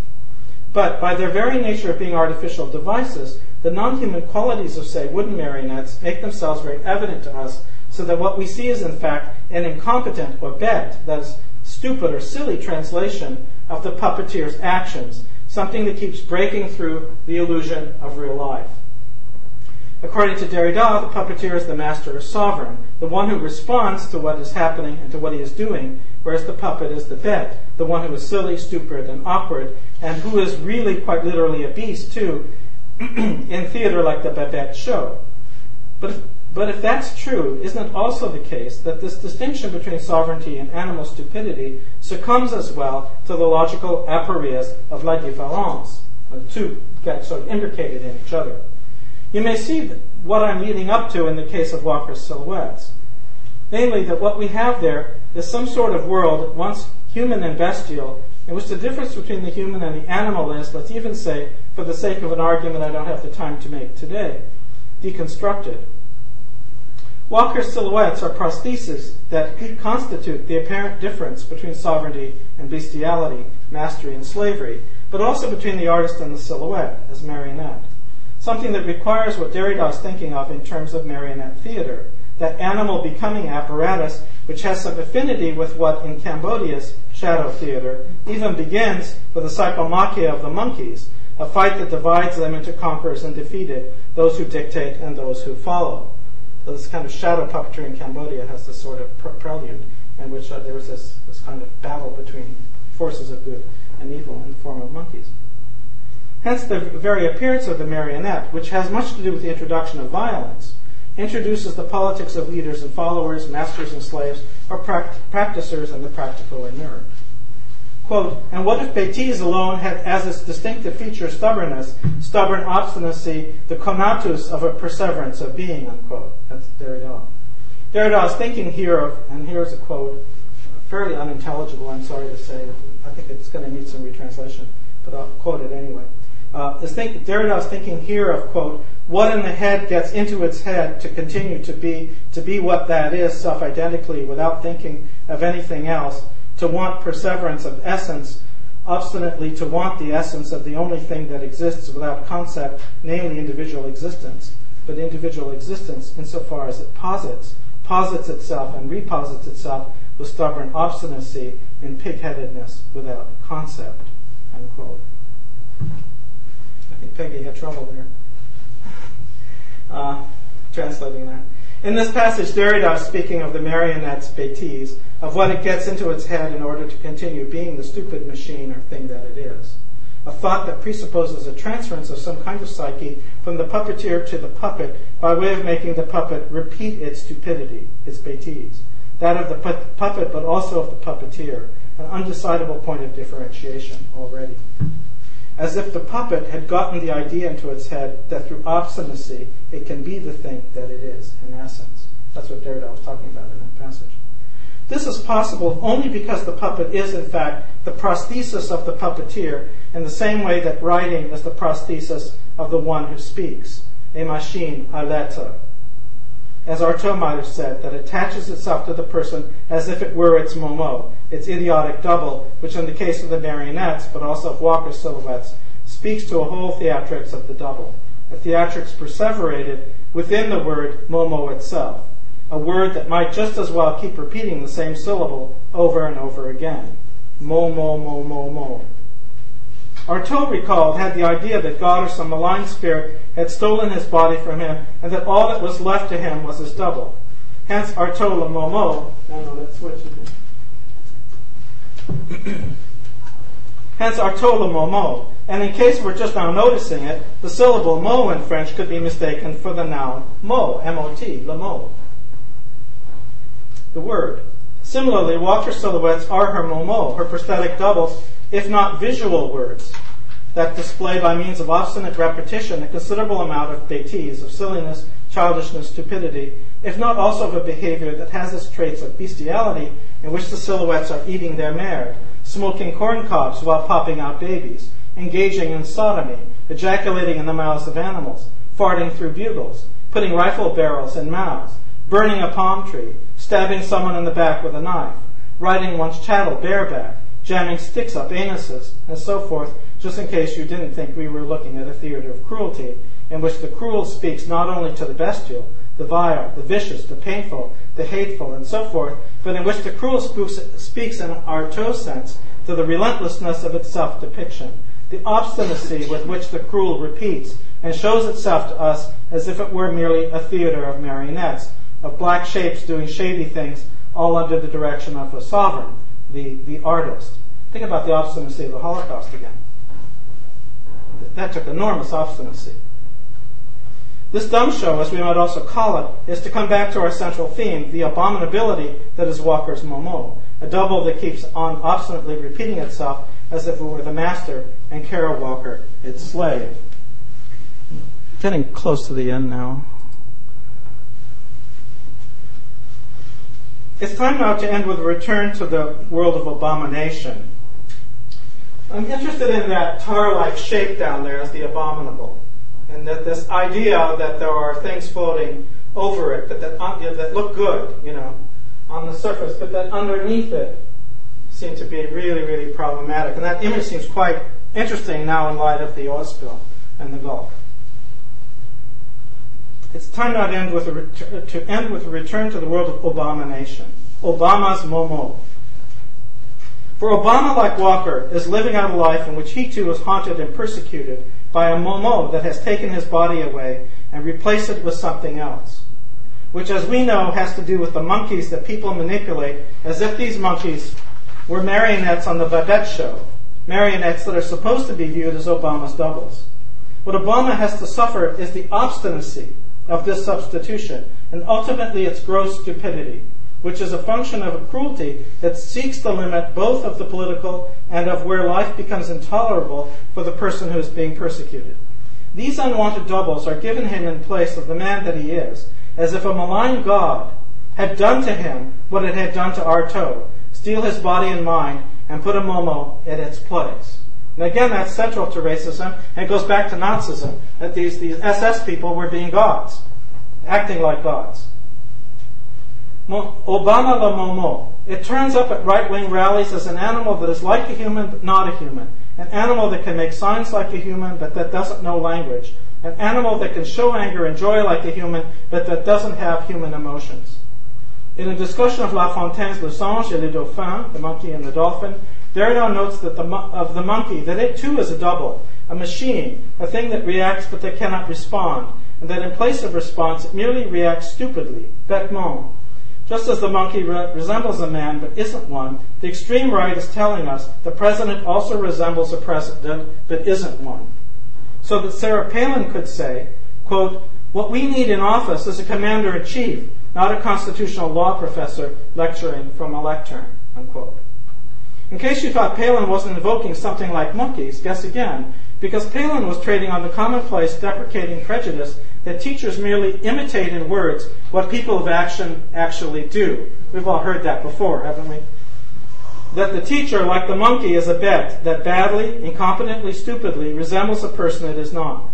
But by their very nature of being artificial devices, the non human qualities of, say, wooden marionettes make themselves very evident to us, so that what we see is in fact an incompetent or bête, that is, stupid or silly translation of the puppeteer's actions, something that keeps breaking through the illusion of real life. According to Derrida, the puppeteer is the master or sovereign, the one who responds to what is happening and to what he is doing, whereas the puppet is the bête, the one who is silly, stupid, and awkward, and who is really quite literally a beast, too, in theater like the Bébête show. But if, but if that's true, isn't it also the case that this distinction between sovereignty and animal stupidity succumbs as well to the logical aporias of la différance? The two get sort of imbricated in each other. You may see what I'm leading up to in the case of Walker's silhouettes. Namely, that what we have there is some sort of world, once human and bestial, in which the difference between the human and the animal is, let's even say, for the sake of an argument I don't have the time to make today, deconstructed. Walker's silhouettes are prostheses that constitute the apparent difference between sovereignty and bestiality, mastery and slavery, but also between the artist and the silhouette as marionette. Something that requires what Derrida is thinking of in terms of marionette theater, that animal becoming apparatus which has some affinity with what in Cambodia's shadow theater even begins with the psychomachia of the monkeys, a fight that divides them into conquerors and defeated, those who dictate and those who follow. This kind of shadow puppetry in Cambodia has this sort of prelude in which uh, there's this, this kind of battle between forces of good and evil in the form of monkeys. Hence, the very appearance of the marionette, which has much to do with the introduction of violence, introduces the politics of leaders and followers, masters and slaves, or pract- practicers and the practical and inert. Quote, and what if Bêtise alone had as its distinctive feature stubbornness, stubborn obstinacy, the conatus of a perseverance of being, unquote. That's Derrida. Derrida is thinking here of, and here's a quote, fairly unintelligible, I'm sorry to say. I think it's going to need some retranslation, but I'll quote it anyway. Uh, is think, thinking here of, quote, what in the head gets into its head to continue to be, to be what that is self-identically without thinking of anything else, to want perseverance of essence, obstinately to want the essence of the only thing that exists without concept, namely individual existence. But individual existence, insofar as it posits, posits itself and reposits itself with stubborn obstinacy and pig-headedness without concept. Unquote. I think Peggy had trouble there. Uh, translating that. In this passage, Derrida is speaking of the marionette's bêtise, of what it gets into its head in order to continue being the stupid machine or thing that it is. A thought that presupposes a transference of some kind of psyche from the puppeteer to the puppet by way of making the puppet repeat its stupidity, its bêtise. That of the pu- puppet, but also of the puppeteer, an undecidable point of differentiation already. As if the puppet had gotten the idea into its head that through obstinacy it can be the thing that it is in essence. That's what Derrida was talking about in that passage. This is possible only because the puppet is, in fact, the prosthesis of the puppeteer, in the same way that writing is the prosthesis of the one who speaks. A machine, a lettre. As Artaud might have said, that attaches itself to the person as if it were its momo, its idiotic double, which in the case of the marionettes, but also of Walker's silhouettes, speaks to a whole theatrix of the double. A theatrix perseverated within the word momo itself a word that might just as well keep repeating the same syllable over and over again. Mo, mo, mo, mo, mo. Artaud recalled had the idea that God or some malign spirit had stolen his body from him and that all that was left to him was his double. Hence, Artaud le Momo. Oh no, let's switch again. Hence, Artaud le Momo. And in case we're just now noticing it, the syllable mo in French could be mistaken for the noun mo, M-O-T, le mot. The word. Similarly, Walker's silhouettes are her momo, her prosthetic doubles, if not visual words that display by means of obstinate repetition a considerable amount of bêtise, of silliness, childishness, stupidity, if not also of a behavior that has its traits of bestiality, in which the silhouettes are eating their mare, smoking corn cobs while popping out babies, engaging in sodomy, ejaculating in the mouths of animals, farting through bugles, putting rifle barrels in mouths, burning a palm tree, stabbing someone in the back with a knife, riding one's chattel bareback, jamming sticks up anuses, and so forth, just in case you didn't think we were looking at a theater of cruelty, in which the cruel speaks not only to the bestial, the vile, the vicious, the painful, the hateful, and so forth, but in which the cruel speaks in Artaud sense to the relentlessness of its self depiction, the obstinacy with which the cruel repeats and shows itself to us as if it were merely a theater of marionettes, of black shapes doing shady things, all under the direction of a sovereign, the, the artist. Think about the obstinacy of the Holocaust again. That took enormous obstinacy. This dumb show, as we might also call it, is to come back to our central theme, the abominability that is Walker's Momo, a double that keeps on obstinately repeating itself as if it were the master and Kara Walker its slave. Getting close to the end now. It's time now to end with a return to the world of abomination. I'm interested in that tar-like shape down there as the abominable, and that this idea that there are things floating over it that that, uh, that look good, you know, on the surface, but that underneath it seem to be really, really problematic. And that image seems quite interesting now in light of the oil spill and the Gulf. It's time now to end with a, ret- to end with a return to the world of abomination. Obama's Momo. For Obama, like Walker, is living out a life in which he too is haunted and persecuted by a Momo that has taken his body away and replaced it with something else. Which, as we know, has to do with the monkeys that people manipulate as if these monkeys were marionettes on the Bébête show. Marionettes that are supposed to be viewed as Obama's doubles. What Obama has to suffer is the obstinacy of this substitution, and ultimately its gross stupidity, which is a function of a cruelty that seeks the limit both of the political and of where life becomes intolerable for the person who is being persecuted. These unwanted doubles are given him in place of the man that he is, as if a malign God had done to him what it had done to Artaud, steal his body and mind, and put a Momo in its place. And again, that's central to racism, and it goes back to Nazism, that these, these SS people were being gods, acting like gods. Obama la Momo. It turns up at right wing rallies as an animal that is like a human but not a human. An animal that can make signs like a human but that doesn't know language. An animal that can show anger and joy like a human but that doesn't have human emotions. In a discussion of La Fontaine's Le Singe et le Dauphin, the monkey and the dolphin, Derrida notes that the, of the monkey that it too is a double, a machine, a thing that reacts but that cannot respond, and that in place of response it merely reacts stupidly, bêtement. Just as the monkey re- resembles a man but isn't one, the extreme right is telling us the president also resembles a president but isn't one. So that Sarah Palin could say, quote, what we need in office is a commander in chief, not a constitutional law professor lecturing from a lectern, unquote. In case you thought Palin wasn't invoking something like monkeys, guess again, because Palin was trading on the commonplace deprecating prejudice that teachers merely imitate in words what people of action actually do. We've all heard that before, haven't we? That the teacher, like the monkey, is a bête that badly, incompetently, stupidly resembles a person it is not.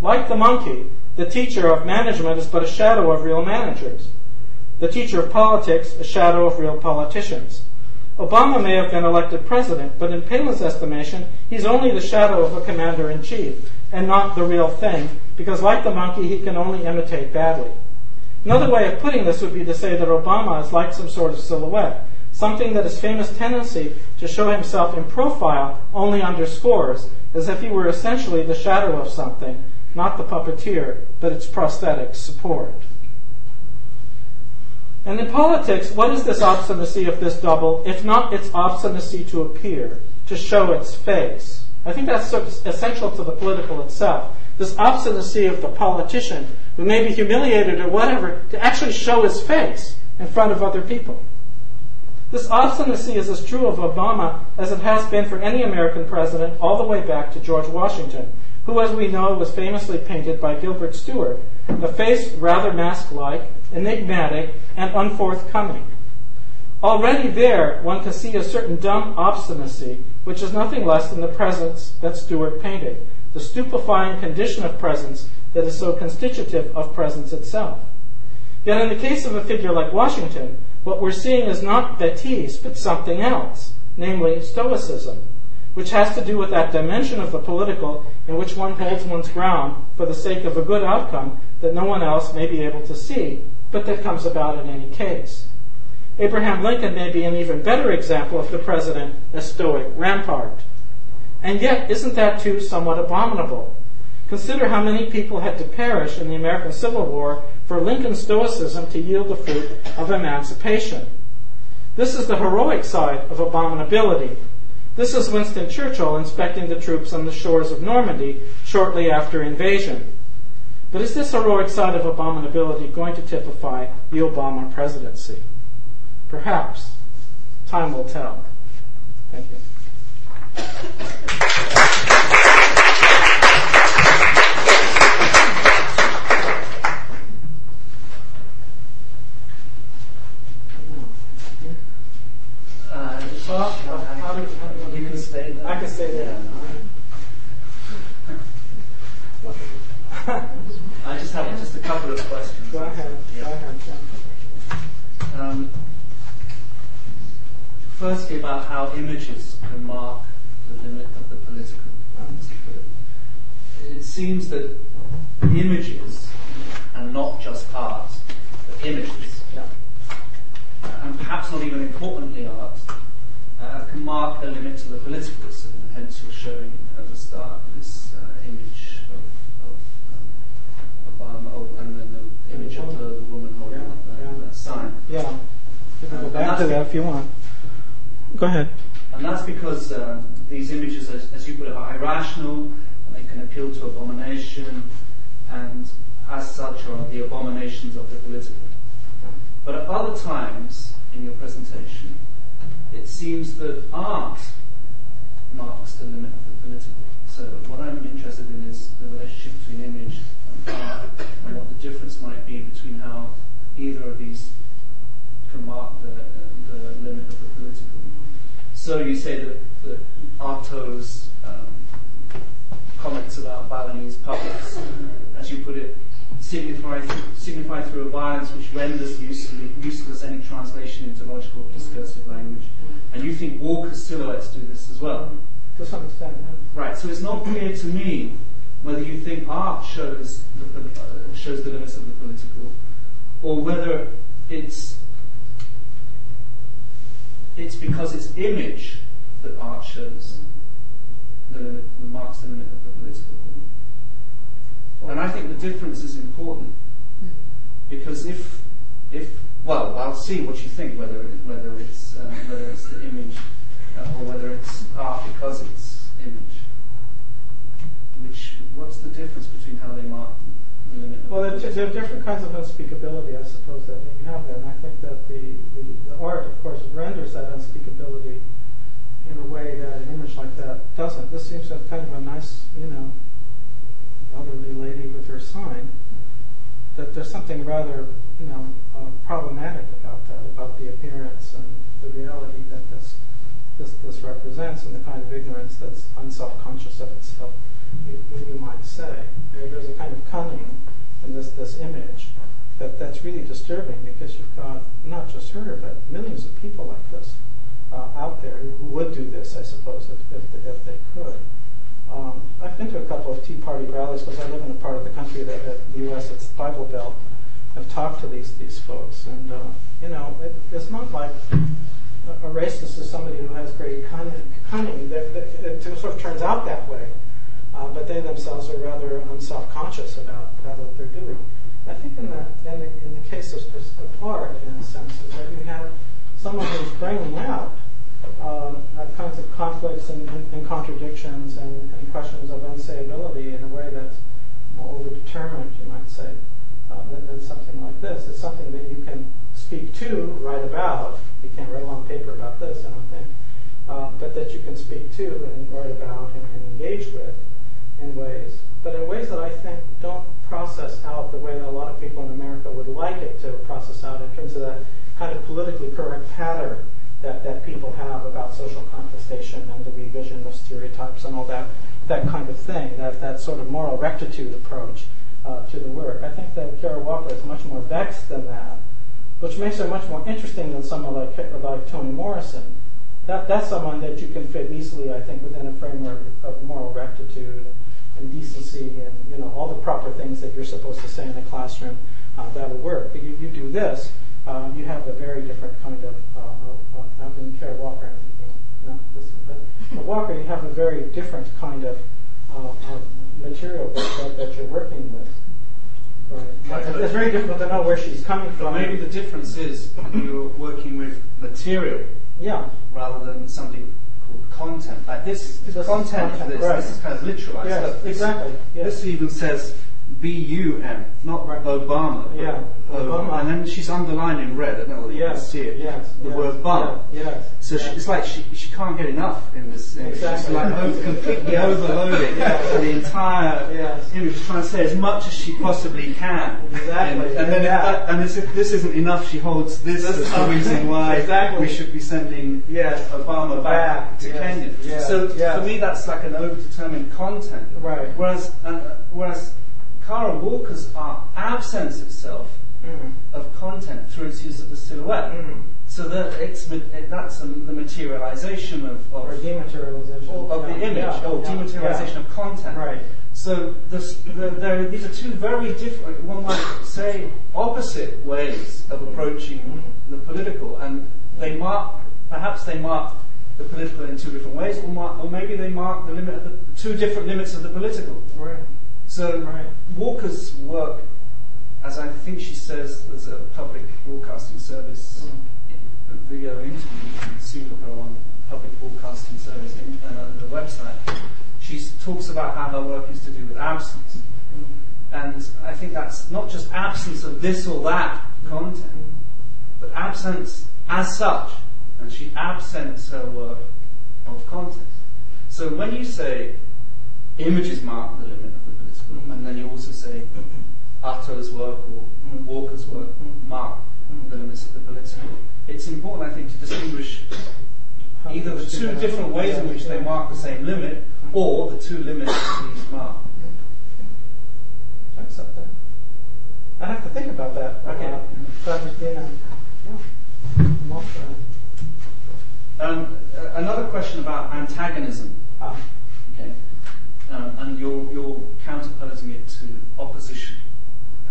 Like the monkey, the teacher of management is but a shadow of real managers. The teacher of politics, a shadow of real politicians. Obama may have been elected president, but in Palin's estimation, he's only the shadow of a commander in chief and not the real thing, because like the monkey, he can only imitate badly. Another way of putting this would be to say that Obama is like some sort of silhouette, something that his famous tendency to show himself in profile only underscores, as if he were essentially the shadow of something, not the puppeteer, but its prosthetic support. And in politics, what is this obstinacy of this double, if not its obstinacy to appear, to show its face? I think that's essential to the political itself. This obstinacy of the politician who may be humiliated or whatever to actually show his face in front of other people. This obstinacy is as true of Obama as it has been for any American president all the way back to George Washington, who, as we know, was famously painted by Gilbert Stuart, a face rather mask like, enigmatic, and unforthcoming. Already there, one can see a certain dumb obstinacy, which is nothing less than the presence that Stuart painted, the stupefying condition of presence that is so constitutive of presence itself. Yet in the case of a figure like Washington, what we're seeing is not bêtise, but something else, namely Stoicism, which has to do with that dimension of the political in which one holds one's ground for the sake of a good outcome that no one else may be able to see, but that comes about in any case. Abraham Lincoln may be an even better example of the president as stoic rampart. And yet, isn't that too somewhat abominable? Consider how many people had to perish in the American Civil War for Lincoln's stoicism to yield the fruit of emancipation. This is the heroic side of abominability. This is Winston Churchill inspecting the troops on the shores of Normandy shortly after invasion. But is this heroic side of abominability going to typify the Obama presidency? Perhaps. Time will tell. Thank you. you can stay there. I can stay there. I just have just a couple of questions. Go ahead. Yeah. Go ahead. Um, firstly, about how images can mark the limit of the political. It seems that images, and not just art, but images, Yeah. and perhaps not even importantly art, uh, can mark the limit to the political. So hence you're showing at the start this uh, image of, of um, Obama, oh, and then the image of the, the woman holding Yeah, that, yeah. that sign. Yeah. You can go Uh, back to that if you want. Go ahead. And that's because um, these images, as, as you put it, are irrational, and they can appeal to abomination, and as such are the abominations of the political. But at other times in your presentation, it seems that art marks the limit of the political. So what I'm interested in is the relationship between image and art, and what the difference might be between how either of these can mark the, the limit of the political. So you say that, that Artaud's um, comments about Balinese puppets, as you put it, signify, signify through a violence which renders useless, useless any translation into logical or discursive language. And you think Walker's silhouettes do this as well. To some extent. yeah. Right, so it's not clear to me whether you think art shows the, uh, shows the limits of the political, or whether it's it's because it's image that art shows the limit, marks the limit of the political. And I think the difference is important because if if well, I'll see what you think whether whether it's uh, whether it's the image uh, or whether it's art because it's image. Which what's the difference between how they mark the Well, there, political? there are different kinds of unspeakability, I suppose, that you have there. And I think that the, the, the art, of course, renders that unspeakability in a way that an image like that doesn't. This seems like kind of a nice, you know, elderly lady with her sign. That there's something rather, you know, uh, problematic about that, about the appearance and the reality that this, this, this represents and the kind of ignorance that's unself-conscious of itself, you, you might say. There- There's a kind of cunning in this, this image that, that's really disturbing because you've got not just her, but millions of people like this uh, out there who, who would do this, I suppose, if, if, if they could. Um, I've been to a couple of Tea Party rallies because I live in a part of the country that, that the U.S. it's Bible Belt. I've talked to these these folks, and uh, you know, it, it's not like a racist is somebody who has great cunning. cunning that, that, it sort of turns out that way, uh, but they themselves are rather unself-conscious about, about what they're doing. I think in the, in the, in the case of, of art, in a sense, is that you have someone who's bringing out um, kinds of conflicts and, and, and contradictions and, and, questions of unsayability in a way that's more overdetermined, you might say, uh, than, than, something like this. It's something that you can speak to, write about. You can't write a long paper about this, I don't think, uh, but that you can speak to and write about and, and engage with in ways, but in ways that I think don't process out the way that a lot of people in America would like it to process out in terms of that kind of politically correct pattern that, that people have about social contestation and the revision of stereotypes and all that, that kind of thing, that, that sort of moral rectitude approach uh, to the work. I think that Kara Walker is much more vexed than that, which makes her much more interesting than someone like, like Toni Morrison. That, that's someone that you can fit easily, I think, within a framework of moral rectitude and decency and you know all the proper things that you're supposed to say in the classroom. Uh, that'll work. But you, you do this, um, you have a very different kind of. Uh, uh, uh I mean, Kara Walker, not this, but Walker, you have a very different kind of uh, material that, that, you're working with. Right. It's, it's very difficult to know where she's coming from. But maybe the difference is you're working with material, yeah, rather than something called content. Like this, this, this content, content this, right. this is kind of literalized. Yes, exactly. Yes. This even says B-U-M, not right. Obama. Yeah. Obama. And then she's underlined in red. I don't know whether yes. you can see it. Yes. The yes. word bum. Yeah. Yes. So. She, it's like she, she can't get enough in this image. Exactly. She's like over, completely overloading the entire yes. image. She's trying to say as much as she possibly can. Exactly. And, and then yeah. that, and if this isn't enough, she holds this as the reason why exactly. we should be sending yes. Obama back, back to Kenya. So for me, that's like an overdetermined content. Right. Whereas, uh, whereas Kara Walker's art absents itself mm. of content through its use of the silhouette. Mm. So that it's it, that's the materialization of, of or dematerialization of yeah. the image yeah. or dematerialization yeah. of content. Right. So this, the, there, these are two very different, one might say, opposite ways of approaching mm. the political, and they mark perhaps they mark the political in two different ways, or, mark, or maybe they mark the limit of the two different limits of the political. Right. So right. Walker's work, as I think she says, there's a public broadcasting service mm. video interview. You can see her on public broadcasting service in, uh, the website. She talks about how her work is to do with absence. Mm. And I think that's not just absence of this or that content, mm. but absence as such. And she absents her work of context. So when you say images mark the limit of the political, and then you also say Artaud's work or Walker's work mark the limits of the political. It's important, I think, to distinguish either the two different ways in which they mark the same limit, or the two limits these mark. I accept that. I have to think about that. Okay. Uh, but, you know, yeah. Um, another question about antagonism. Ah. Okay um, and you're, you're counterposing it to opposition.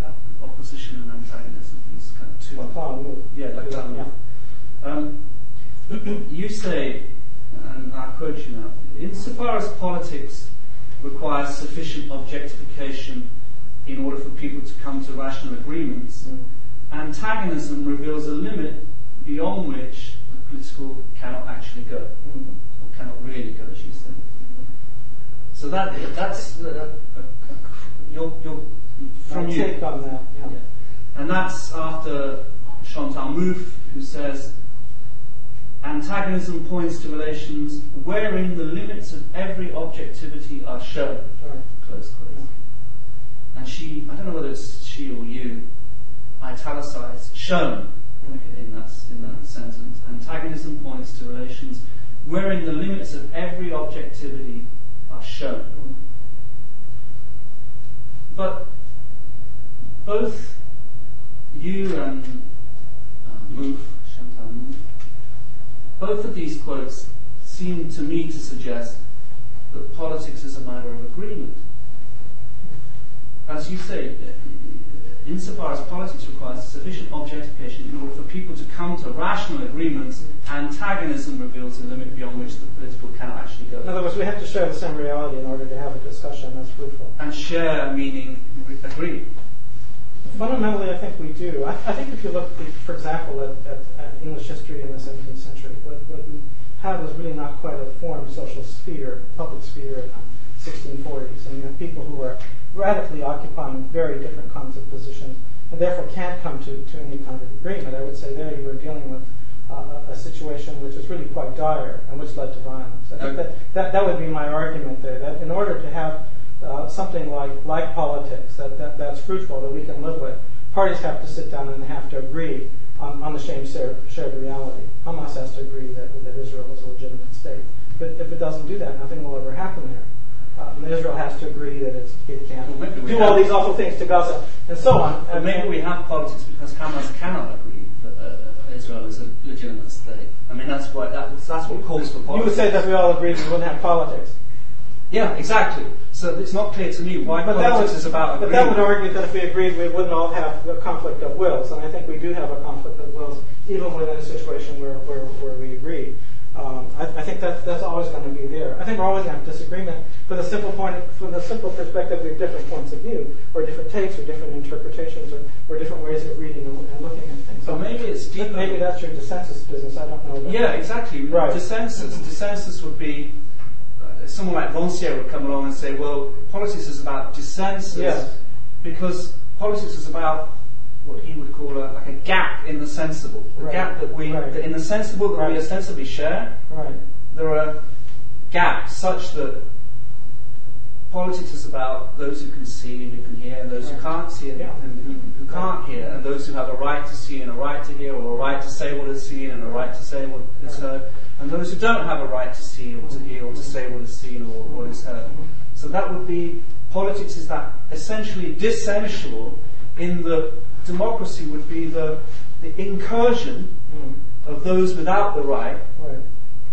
Uh, opposition and antagonism, these kind of two. Like yeah, like that. Yeah. Um, you say, and I quote you now, insofar as politics requires sufficient objectification in order for people to come to rational agreements, mm. antagonism reveals a limit beyond which the political cannot actually go, mm. or cannot really go, as you say. So that that's uh, your, your from you. Take on that, yeah. yeah. And that's after Chantal Mouffe, who says, antagonism points to relations wherein the limits of every objectivity are shown. Right. Close quote. Yeah. And she, I don't know whether it's she or you, italicized shown okay, in that in that sentence. Antagonism points to relations wherein the limits of every objectivity are shown. But both you and uh, Chantal both of these quotes seem to me to suggest that politics is a matter of agreement. As you say, insofar as politics requires a sufficient objectification in order for people to come to rational agreements, antagonism reveals a limit beyond which the political cannot actually go. In other words, we have to share the same reality in order to have a discussion that's fruitful. And share meaning agree. Fundamentally, I think we do. I, I think if you look, for example, at, at, at, English history in the 17th century, what, what we have is really not quite a formed social sphere, public sphere in the 1640s. And you have people who are radically occupying very different kinds of positions and therefore can't come to, to any kind of agreement. I would say there you are dealing with uh, a situation which is really quite dire and which led to violence. I think that, that, that would be my argument there, that in order to have uh, something like, like politics that, that, that's fruitful, that we can live with, parties have to sit down and they have to agree on, on the same shared, shared reality. Hamas has to agree that, that Israel is a legitimate state. But if it doesn't do that, nothing will ever happen there. Um, Israel has to agree that it can't well, do all these awful things to Gaza and so on. But maybe we have politics because Hamas cannot agree that uh, Israel is a legitimate state. I mean, that's what that, that's what calls for politics. You would say that we all agreed we wouldn't have politics. Yeah, exactly. So it's not clear to me why but politics would, is about But that would argue that if we agreed, we wouldn't all have a conflict of wills. And I think we do have a conflict of wills, even within a situation where, where, where we agree. Um, I, I, think that that's always going to be there. I think we're always going to have disagreement for the simple point, from the simple perspective, we have different points of view, or different takes, or different interpretations, or, or different ways of reading and, and looking at things. So maybe it's deeper. Maybe that's your dissensus business. I don't know. Yeah, exactly. Right. Dissensus. Dissensus would be someone like Rancière would come along and say, well, politics is about dissensus yes. because politics is about what he would call a, like a gap in the sensible, the right. gap that we, right. that in the sensible that right. we ostensibly share, there are gaps such that politics is about those who can see and who can hear, and those who can't see and, yeah. and who, who, can't hear, and those who have a right to see and a right to hear, or a right to say what is seen and a right to say what is heard, and those who don't have a right to see or to hear or to say what is seen or mm-hmm. what is heard. So that would be politics is that essentially dissensual in the democracy would be the, the incursion of those without the right, right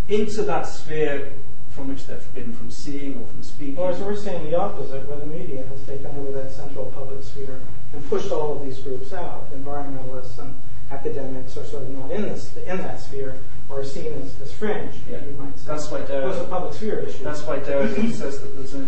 into that sphere from which they're forbidden from seeing or from speaking. Or as we're saying the opposite, where the media has taken over that central public sphere and pushed all of these groups out. Environmentalists and academics are sort of not in this in that sphere or are seen as, as fringe. Yeah. You might say. That's why Those are public sphere issues. That's why Derek says that, there's a, uh,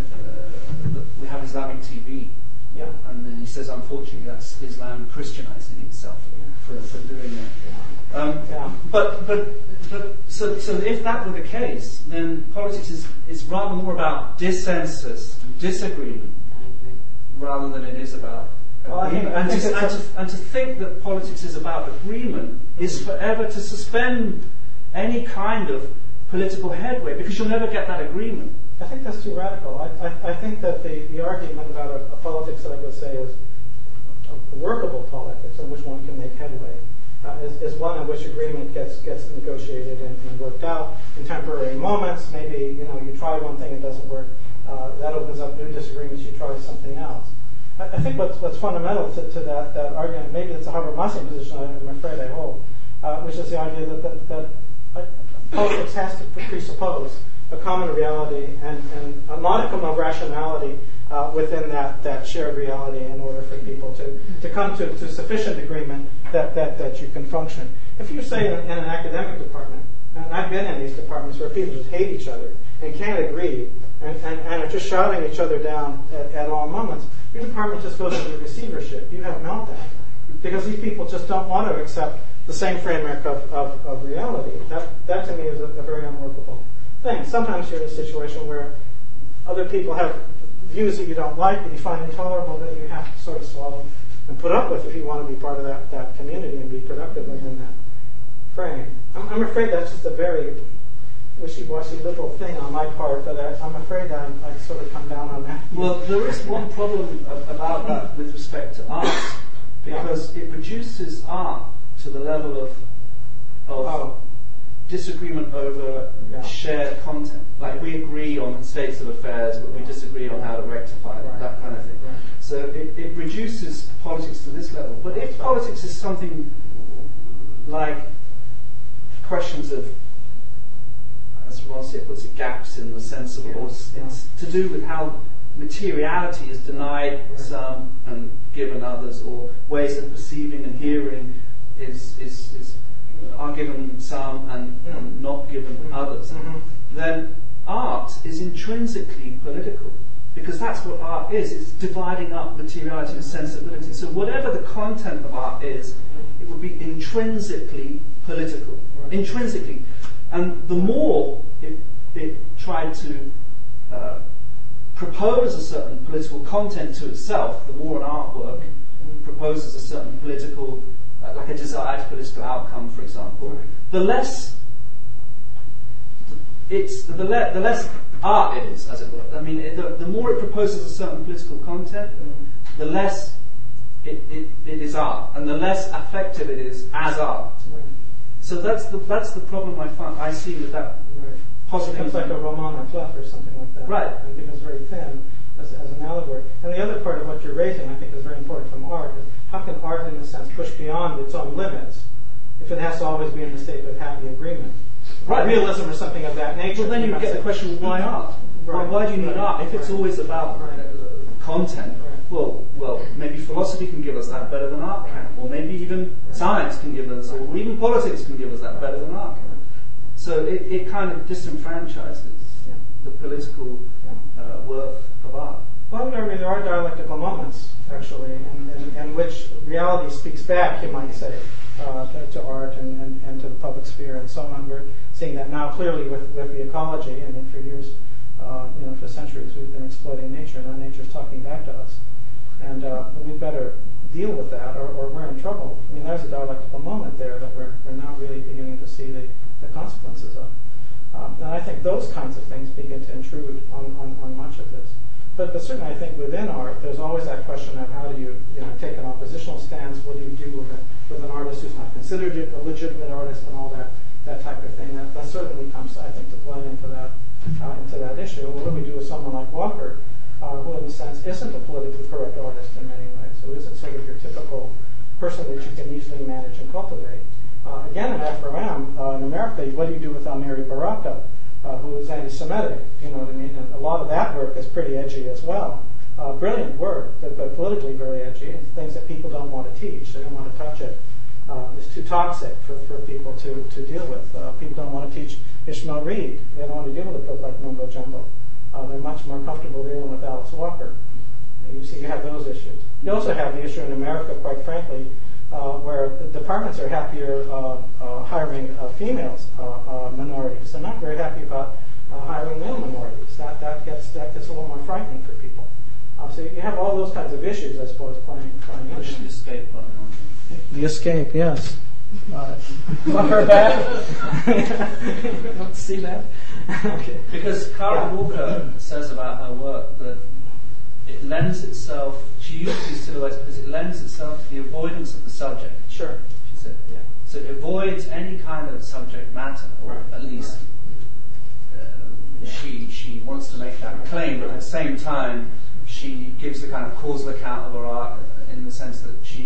that we have Islamic TV. Yeah. And then he says, unfortunately, that's Islam Christianizing itself for, for doing that. Um, yeah. But but but so so if that were the case, then politics is, is rather more about dissensus, disagreement, rather than it is about well, agreement. and, to, and, to, and to think that politics is about agreement is forever to suspend any kind of political headway because you'll never get that agreement. I think that's too radical. I, I, I think that the, the argument about a, a politics that I would say is a workable politics in which one can make headway uh, is, is, one in which agreement gets gets negotiated and, and, worked out in temporary moments. Maybe you know you try one thing, it doesn't work. Uh, that opens up new disagreements. You try something else. I, I think what's what's fundamental to, to, that, that argument, maybe it's a Habermasian position. I'm afraid I hold, uh, which is the idea that that, that uh, politics has to presuppose a common reality and, and a modicum of rationality uh, within that, that shared reality in order for people to, to come to, to sufficient agreement that, that, that you can function. If you say in, in an academic department, and I've been in these departments where people just hate each other and can't agree and, and, and are just shouting each other down at, at all moments, your department just goes into receivership. You have meltdown. Because these people just don't want to accept the same framework of, of, of reality. That, that to me is a, a very unworkable thing. Sometimes you're in a situation where other people have views that you don't like, that you find intolerable, that you have to sort of swallow and put up with if you want to be part of that, that community and be productive within that frame. I'm, I'm afraid that's just a very wishy-washy liberal thing on my part, but I, am afraid I, I sort of come down on that. Well, there is one problem about that with respect to art, because yeah. it reduces art to the level of, of oh disagreement over yeah. shared content. Like we agree on states of affairs, but we disagree on how to rectify right. that kind of thing. Right. So it, it, reduces politics to this level. But if politics is something like questions of, as Rancière puts it, gaps in the sensible, yeah. it's, it's to do with how materiality is denied right. some and given others, or ways of perceiving and hearing is, is, is are given some and, mm. and not given mm. others, mm-hmm. then art is intrinsically political. because that's what art is. It's dividing up materiality and sensibility. So whatever the content of art is, it would be intrinsically political. Right. Intrinsically. And the more it, it tried to uh, propose a certain political content to itself, the more an artwork proposes a certain political, like a desired political outcome, for example, the less it's the, le- the less art it is, as it were. I mean, it, the, the more it proposes a certain political content, mm. the less it, it, it is art, and the less effective it is as art. Right. So that's the that's the problem I find I see with that. Right. Positive. It becomes like a roman à clef or something like that. Right. It becomes very thin as, as an allegory. And the other part of what you're raising, I think, is very important from art. Is how can art, in a sense, push beyond its own limits if it has to always be in the state of happy agreement? Right. Realism or something of that nature. Well, then you get the question: Why art? Right. Why, why, do you need right. art if it's always about uh, content? Well, well, maybe philosophy can give us that better than art can, or maybe even science can give us, or even politics can give us that better than art can. So it, it kind of disenfranchises yeah. the political uh, worth. Well, I mean, there are dialectical moments, actually, in, in, in which reality speaks back, you might say, uh, to, art and, and, and, to the public sphere and so on. We're seeing that now clearly with, with the ecology. I mean, for years, uh, you know, for centuries, we've been exploiting nature, and our nature is talking back to us. And uh, we better deal with that, or, or, we're in trouble. I mean, there's a dialectical moment there that we're, we're now really beginning to see the, the consequences of. Um, and I think those kinds of things begin to intrude on, on, on much of this. But, but certainly, I think within art, there's always that question of how do you, you know, take an oppositional stance? What do you do with, a, with an artist who's not considered a legitimate artist and all that, that type of thing? That, that certainly comes, I think, to play into that, uh, into that issue. What do we do with someone like Walker, uh, who, in a sense, isn't a politically correct artist in many ways, who isn't sort of your typical person that you can easily manage and cultivate? Uh, again, in FRM, uh, in America, what do you do with Amiri Baraka? Uh, who is anti-Semitic. You know what I mean? And a lot of that work is pretty edgy as well. Uh, brilliant work, but, but, politically very edgy, and things that people don't want to teach. They don't want to touch it. Uh, it's too toxic for, for people to, to deal with. Uh, people don't want to teach Ishmael Reed. They don't want to deal with a book like Mumbo Jumbo. Uh, they're much more comfortable dealing with Alice Walker. You see, you have those issues. You also have the issue in America, quite frankly, where the departments are happier uh, uh, hiring females minorities. They're not very happy about hiring male minorities. That that gets that gets a little more frightening for people. so you have all those kinds of issues, I suppose, playing playing into the escape The escape, yes. Uh, her back. Don't see that. okay. Because Kara yeah. Walker says about her work that it lends itself, she uses these silhouettes because it lends itself to the avoidance of the subject. Sure. She said. Yeah. So it avoids any kind of subject matter, or right. at least right. uh, she, she wants to make that claim, but at the same time, she gives the kind of causal account of her art in the sense that she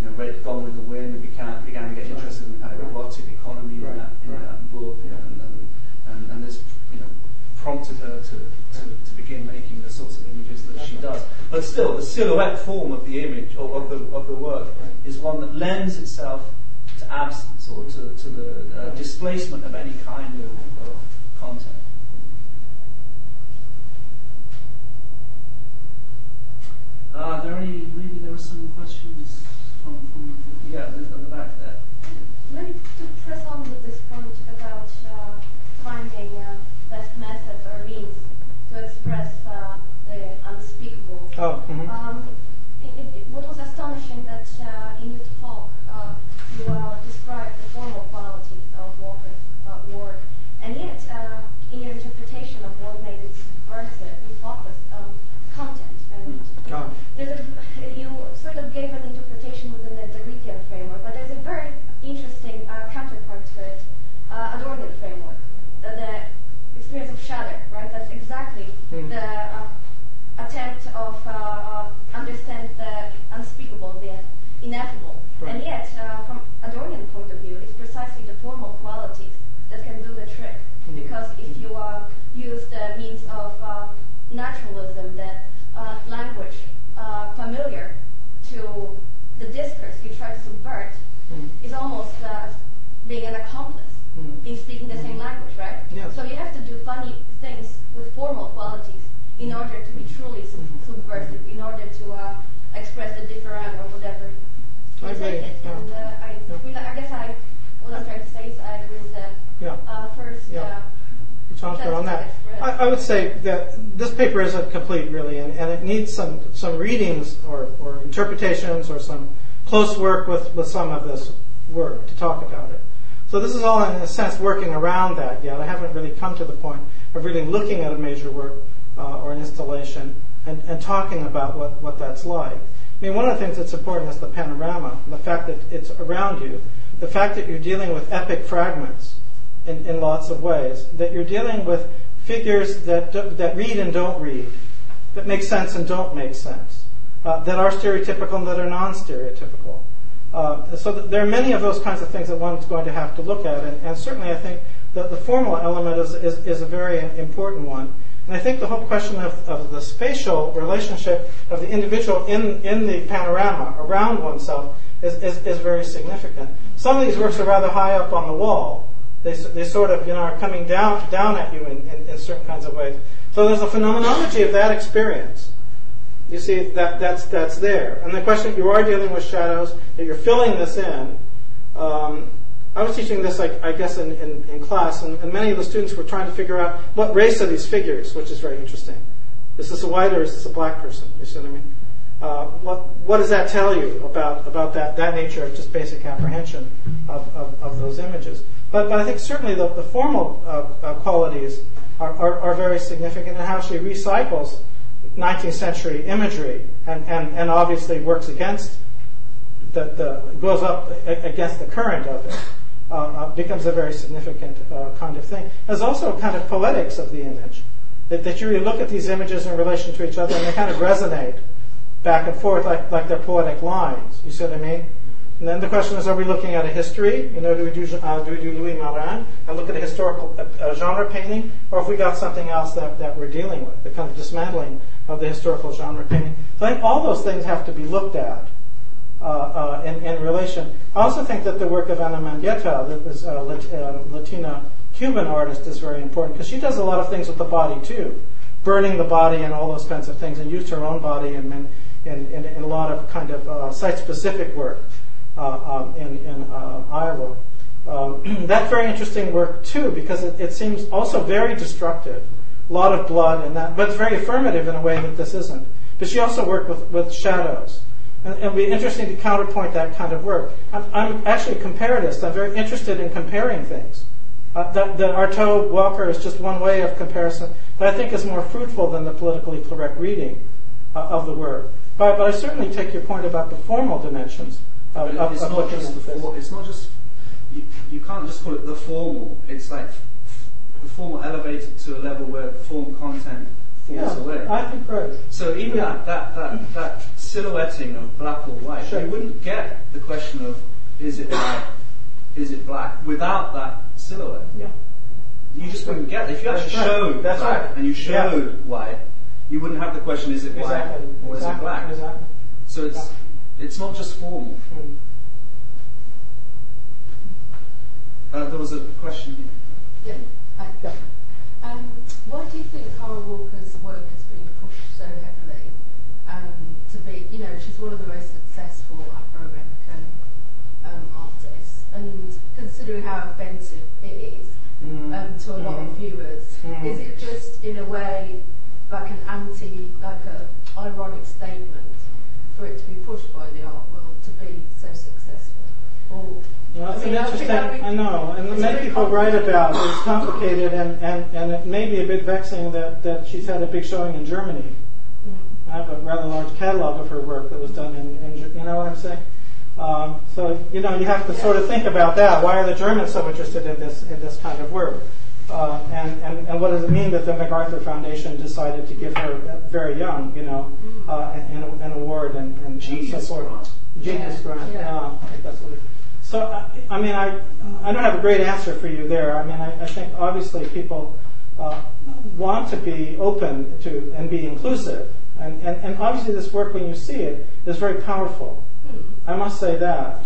you know, read Gone with the Wind and began, began to get interested in the kind of erotic economy in, that, in that book, yeah. and, and, and, and this you know, prompted her to, to, to begin making the sorts of she does. But still, the silhouette form of the image or of the, of the work is one that lends itself to absence or to, to the uh, displacement of any kind of, of content. Uh, are there any, maybe there were some questions from, from yeah, at the back there. Maybe to press on with this point about uh, finding uh, best method or means to express uh, the unspeakable. Oh. Mm-hmm. Um, it, it, what was astonishing that uh, in your talk uh, you uh, described the formal quality of Walker's uh, work, and yet uh, in your interpretation of what made it subversive, you focused on content. And oh. there's a, you sort of gave an interpretation within the Derridian framework, but there's a very interesting counterpart to it, Adornian framework. the experience of shadow, right? That's exactly mm. the uh, attempt of uh, uh, understand the unspeakable, the ineffable. Right. And yet, uh, from Adornian point of view, it's precisely the formal qualities that can do the trick. Mm. Because if you uh, use the means of uh, naturalism, the language familiar to the discourse you try to subvert mm. is almost being an accomplice mm. in speaking the same language, right? Yeah. So you have to do funny things with formal qualities in order to be truly sub- subversive, in order to uh, express the different or whatever. I You agree, take it. yeah. And uh, I, Yeah. really, I guess I, what I'm trying to say is I agree with the Yeah. uh, first. Yeah. Uh, Sounds good on that. I, I would say that this paper isn't complete really, and, and it needs some, some readings or, or interpretations or some close work with, with some of this work to talk about it. So this is all in a sense working around that yet. I haven't really come to the point of really looking at a major work uh, or an installation and, and talking about what, what that's like. I mean, one of the things that's important is the panorama, the fact that it's around you, the fact that you're dealing with epic fragments in, in lots of ways, that you're dealing with figures that, that read and don't read, that make sense and don't make sense, uh, that are stereotypical and that are non-stereotypical. Uh, so th- there are many of those kinds of things that one's going to have to look at, and, and certainly I think that the formal element is, is, is a very important one. And I think the whole question of, of the spatial relationship of the individual in, in the panorama around oneself is, is, is very significant. Some of these works are rather high up on the wall. They, they sort of you know, are coming down, down at you in, in, in certain kinds of ways. So there's a phenomenology of that experience. You see, that, that's, that's there. And the question, you are dealing with shadows, that you're filling this in. Um, I was teaching this, I, I guess, in, in, in class, and, and many of the students were trying to figure out what race are these figures, which is very interesting. Is this a white or is this a black person? You see what I mean? Uh, what, what does that tell you about, about that, that nature of just basic apprehension of, of, of those images? But, but I think certainly the, the formal uh, uh, qualities are, are, are very significant in how she recycles 19th century imagery and, and, and obviously works against the, the goes up against the current of it. Uh, uh, becomes a very significant uh, kind of thing. There's also a kind of poetics of the image. That, that you really look at these images in relation to each other and they kind of resonate back and forth like, like they're poetic lines. You see what I mean? And then the question is, are we looking at a history? You know, do we do, uh, do, we do Louis Marin and look at a historical uh, genre painting? Or if we got something else that, that we're dealing with, the kind of dismantling of the historical genre painting? So I think all those things have to be looked at uh, uh, in, in relation. I also think that the work of Ana Mendieta, that was a Lat- uh, Latina Cuban artist, is very important because she does a lot of things with the body too, burning the body and all those kinds of things, and used her own body in, in, in, in a lot of kind of uh, site-specific work uh, um, in, in uh, Iowa. Um, that's very interesting work too because it, it seems also very destructive, a lot of blood and that, but it's very affirmative in a way that this isn't. But she also worked with, with shadows. And it'll be interesting to counterpoint that kind of work. I'm, I'm actually a comparatist. I'm very interested in comparing things. Uh, that, that Artaud Walker is just one way of comparison, but I think is more fruitful than the politically correct reading uh, of the work. But, but I certainly take your point about the formal dimensions But of, it's not just the it's not just you, you can't just call it the formal. It's like the formal elevated to a level where the form content falls Yeah, away. I think so even Yeah. that, that that that silhouetting of black or white, Sure. you wouldn't get the question of is it white, is it black without that silhouette. Yeah. You just wouldn't get it. If you That's actually right. showed That's black right. and you Yeah. showed white, you wouldn't have the question is it white Exactly. or is exactly. it black. Exactly. So it's it's not just formal. Mm. Uh, there was a question here. Yeah. Yeah. Um, why do you think Kara Walker's work has been pushed so heavily um, to be, you know, she's one of the most successful Afro-American um, artists, and considering how offensive it is Mm. um, to a lot of Mm. viewers, Mm. is it just in a way like an anti, like a ironic statement for it to be pushed by the art world to be so successful? Or Well, it's I mean, an interesting. I know, and many people write about it. it's complicated, and, and, and it may be a bit vexing that, that she's had a big showing in Germany. Mm. I have a rather large catalog of her work that was done in, in you know what I'm saying? Um, so you know you have to sort of think about that. Why are the Germans so interested in this in this kind of work? Uh, and, and and what does it mean that the MacArthur Foundation decided to give her uh, very young, you know, uh, an, an, an award and, and, and so Genius forth? grant. Genius Yeah, grant. yeah. Yeah, I that's what it. So I, I mean, I I don't have a great answer for you there. I mean, I, I think obviously people uh, want to be open to and be inclusive, and, and and obviously this work when you see it is very powerful. I must say that.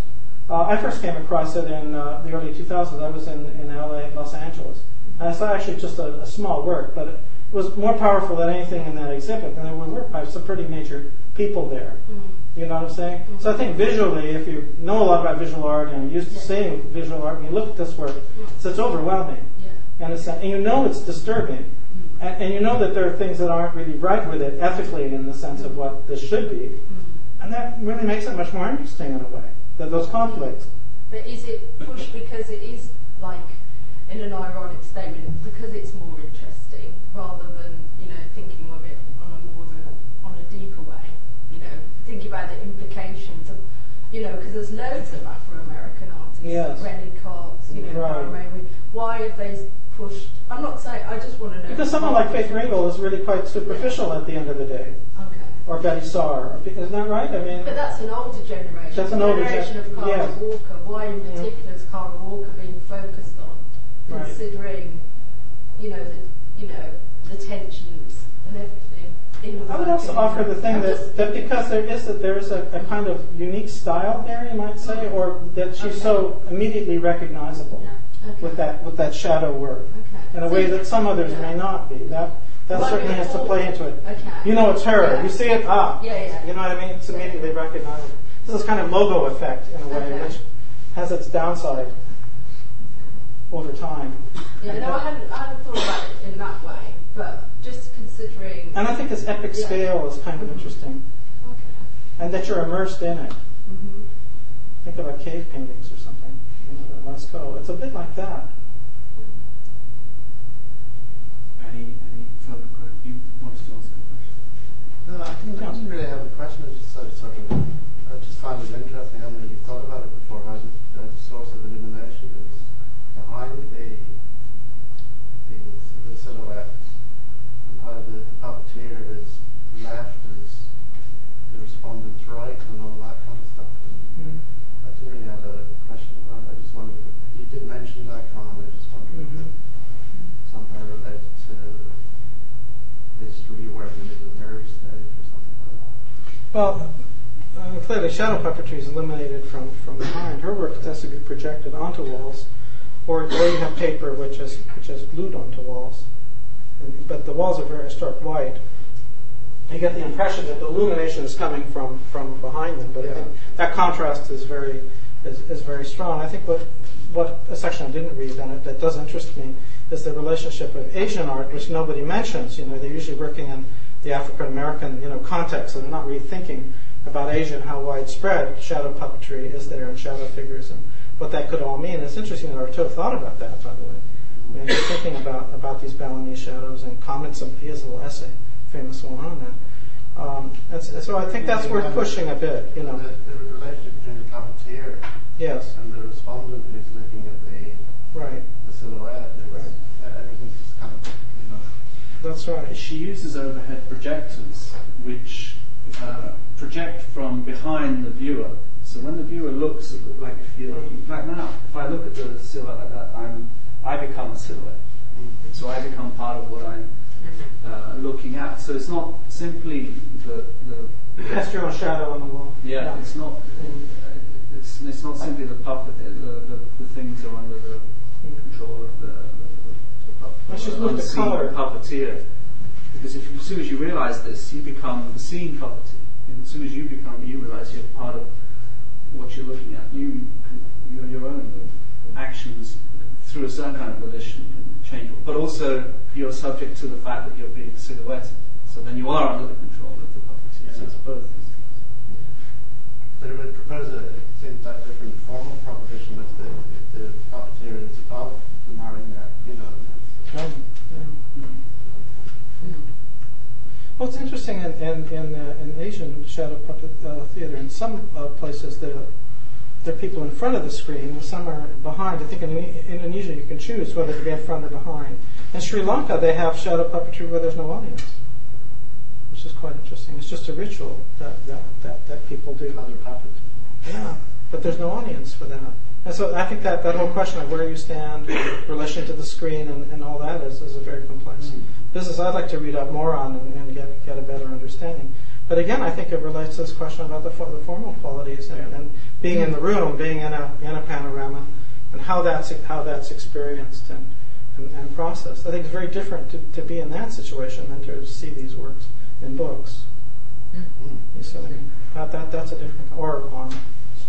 Uh, I first came across it in uh, the early 2000s. I was in, in LA, Los Angeles. And I saw actually just a, a small work, but it was more powerful than anything in that exhibit. And there were uh, some pretty major people there. Mm. You know what I'm saying? So I think visually, if you know a lot about visual art and you're used to seeing visual art, and you look at this work, so it's overwhelming. Yeah. And, it's, and you know it's disturbing. And, and you know that there are things that aren't really right with it ethically in the sense of what this should be. And that really makes it much more interesting in a way, that those conflicts. But is it pushed because it is like in an ironic statement because it's more interesting rather than you know thinking of it on a more of a, on a deeper way? You know, thinking about the implications of you know because there's loads of Afro-American artists, Yes. Renee Cox, you know, Right. Why have they pushed? I'm not saying. I just want to know Because someone like Faith Ringgold is really quite superficial at the end of the day. Okay. Or Betty Saar. Isn't that right? I mean, But that's an older generation. That's an older generation gen- of Kara. Walker. Why in Yeah. particular is Kara Walker being focused? Right. Considering, you know, the you know the tensions and everything. In the I would also offer the thing that, that because there is a, there is a, a kind of unique style there, you might say, or that she's Okay. so immediately recognizable Okay. with that with that shadow work Okay. in a So way that some others yeah. may not be. That that Well, I certainly mean, has to play into it. You know it's her. Yeah. You see it, ah. Yeah, yeah. You know what I mean? It's immediately recognizable. This is kind of logo effect in a way, which has its downside over time. Yeah, no, I hadn't, I hadn't thought about it in that way, but just considering. And I think this epic Yeah. scale is kind of interesting, Okay. and that you're immersed in it. hmm Think about cave paintings or something. You know, at Lascaux. It's a bit like that. Any any further questions? You wanted to ask a question? No, I didn't, I didn't really have a question. I just sort of, sort of I just find it interesting. I haven't really thought about it before. How the, how the source of illumination is behind the the, the silhouette, and how the, the puppeteer is left as the respondent's right, and all that kind of stuff. And I didn't really have a question about it. I just wondered. You did mention that, Con. I just wondered if it somehow related to this reworking of the nerve stage or something like that. Well, uh, clearly, shadow puppetry is eliminated from, from behind. Her work tends to be projected onto walls, or, or you have paper which is which is glued onto walls. And- But the walls are very stark white. You get the impression that the illumination is coming from, from behind them, but think that contrast is very is, is very strong. I think what what a section I didn't read and it, that does interest me is the relationship of Asian art, which nobody mentions. You know, they're usually working in the African American you know context, so they're not really thinking about Asia and how widespread shadow puppetry is there and shadow figures and what that could all mean. It's interesting that Artaud thought about that, by the way. I mean, he's thinking about, about these Balinese shadows and comments. Of, he has a little essay, famous one on that. Um, that's, so I think that's worth pushing a bit. You know, the, the relationship between the puppeteer yes, and the respondent who's looking at the, right, the silhouette. Is, Right. uh, everything's just kind of, you know. That's right. She uses overhead projectors, which uh, project from behind the viewer. So when the viewer looks, at the, like if you like now, if I look at the silhouette like that, I'm I become a silhouette. So I become part of what I'm uh, looking at. So it's not simply the the Cast your own shadow on the wall. yeah, it's not uh, it's, it's not simply the puppet. The, the, the things are under the control of the, the, the just Well, she's at unseen colour. puppeteer. Because if, as soon as you realise this, you become the scene puppeteer. And as soon as you become, you realise you're part of what you're looking at. You, can, your, your own actions through a certain kind of volition can change. But also, you're subject to the fact that you're being silhouetted. So then you are under the control of the puppeteer. So it's both. But it would propose a, it that different formal proposition if the, if the puppeteer is above the marionette, you know. Um, yeah. Well, it's interesting in in in, uh, in Asian shadow puppet uh, theater. In some uh, places, there there are people in front of the screen, and some are behind. I think in I- Indonesia, you can choose whether to be in front or behind. In Sri Lanka, they have shadow puppetry where there's no audience, which is quite interesting. It's just a ritual that that that, that people do. Other puppets. Yeah, but there's no audience for that. And so I think that, that whole question of where you stand, relation to the screen, and, and all that is, is a very complex Mm. business I'd like to read up more on and, and get, get a better understanding. But again, I think it relates to this question about the, the formal qualities and, and being in the room, being in a, in a panorama, and how that's, how that's experienced. And and, and processed. I think it's very different to, to be in that situation than to see these works in books. Mm. You see, that, that that's a different or on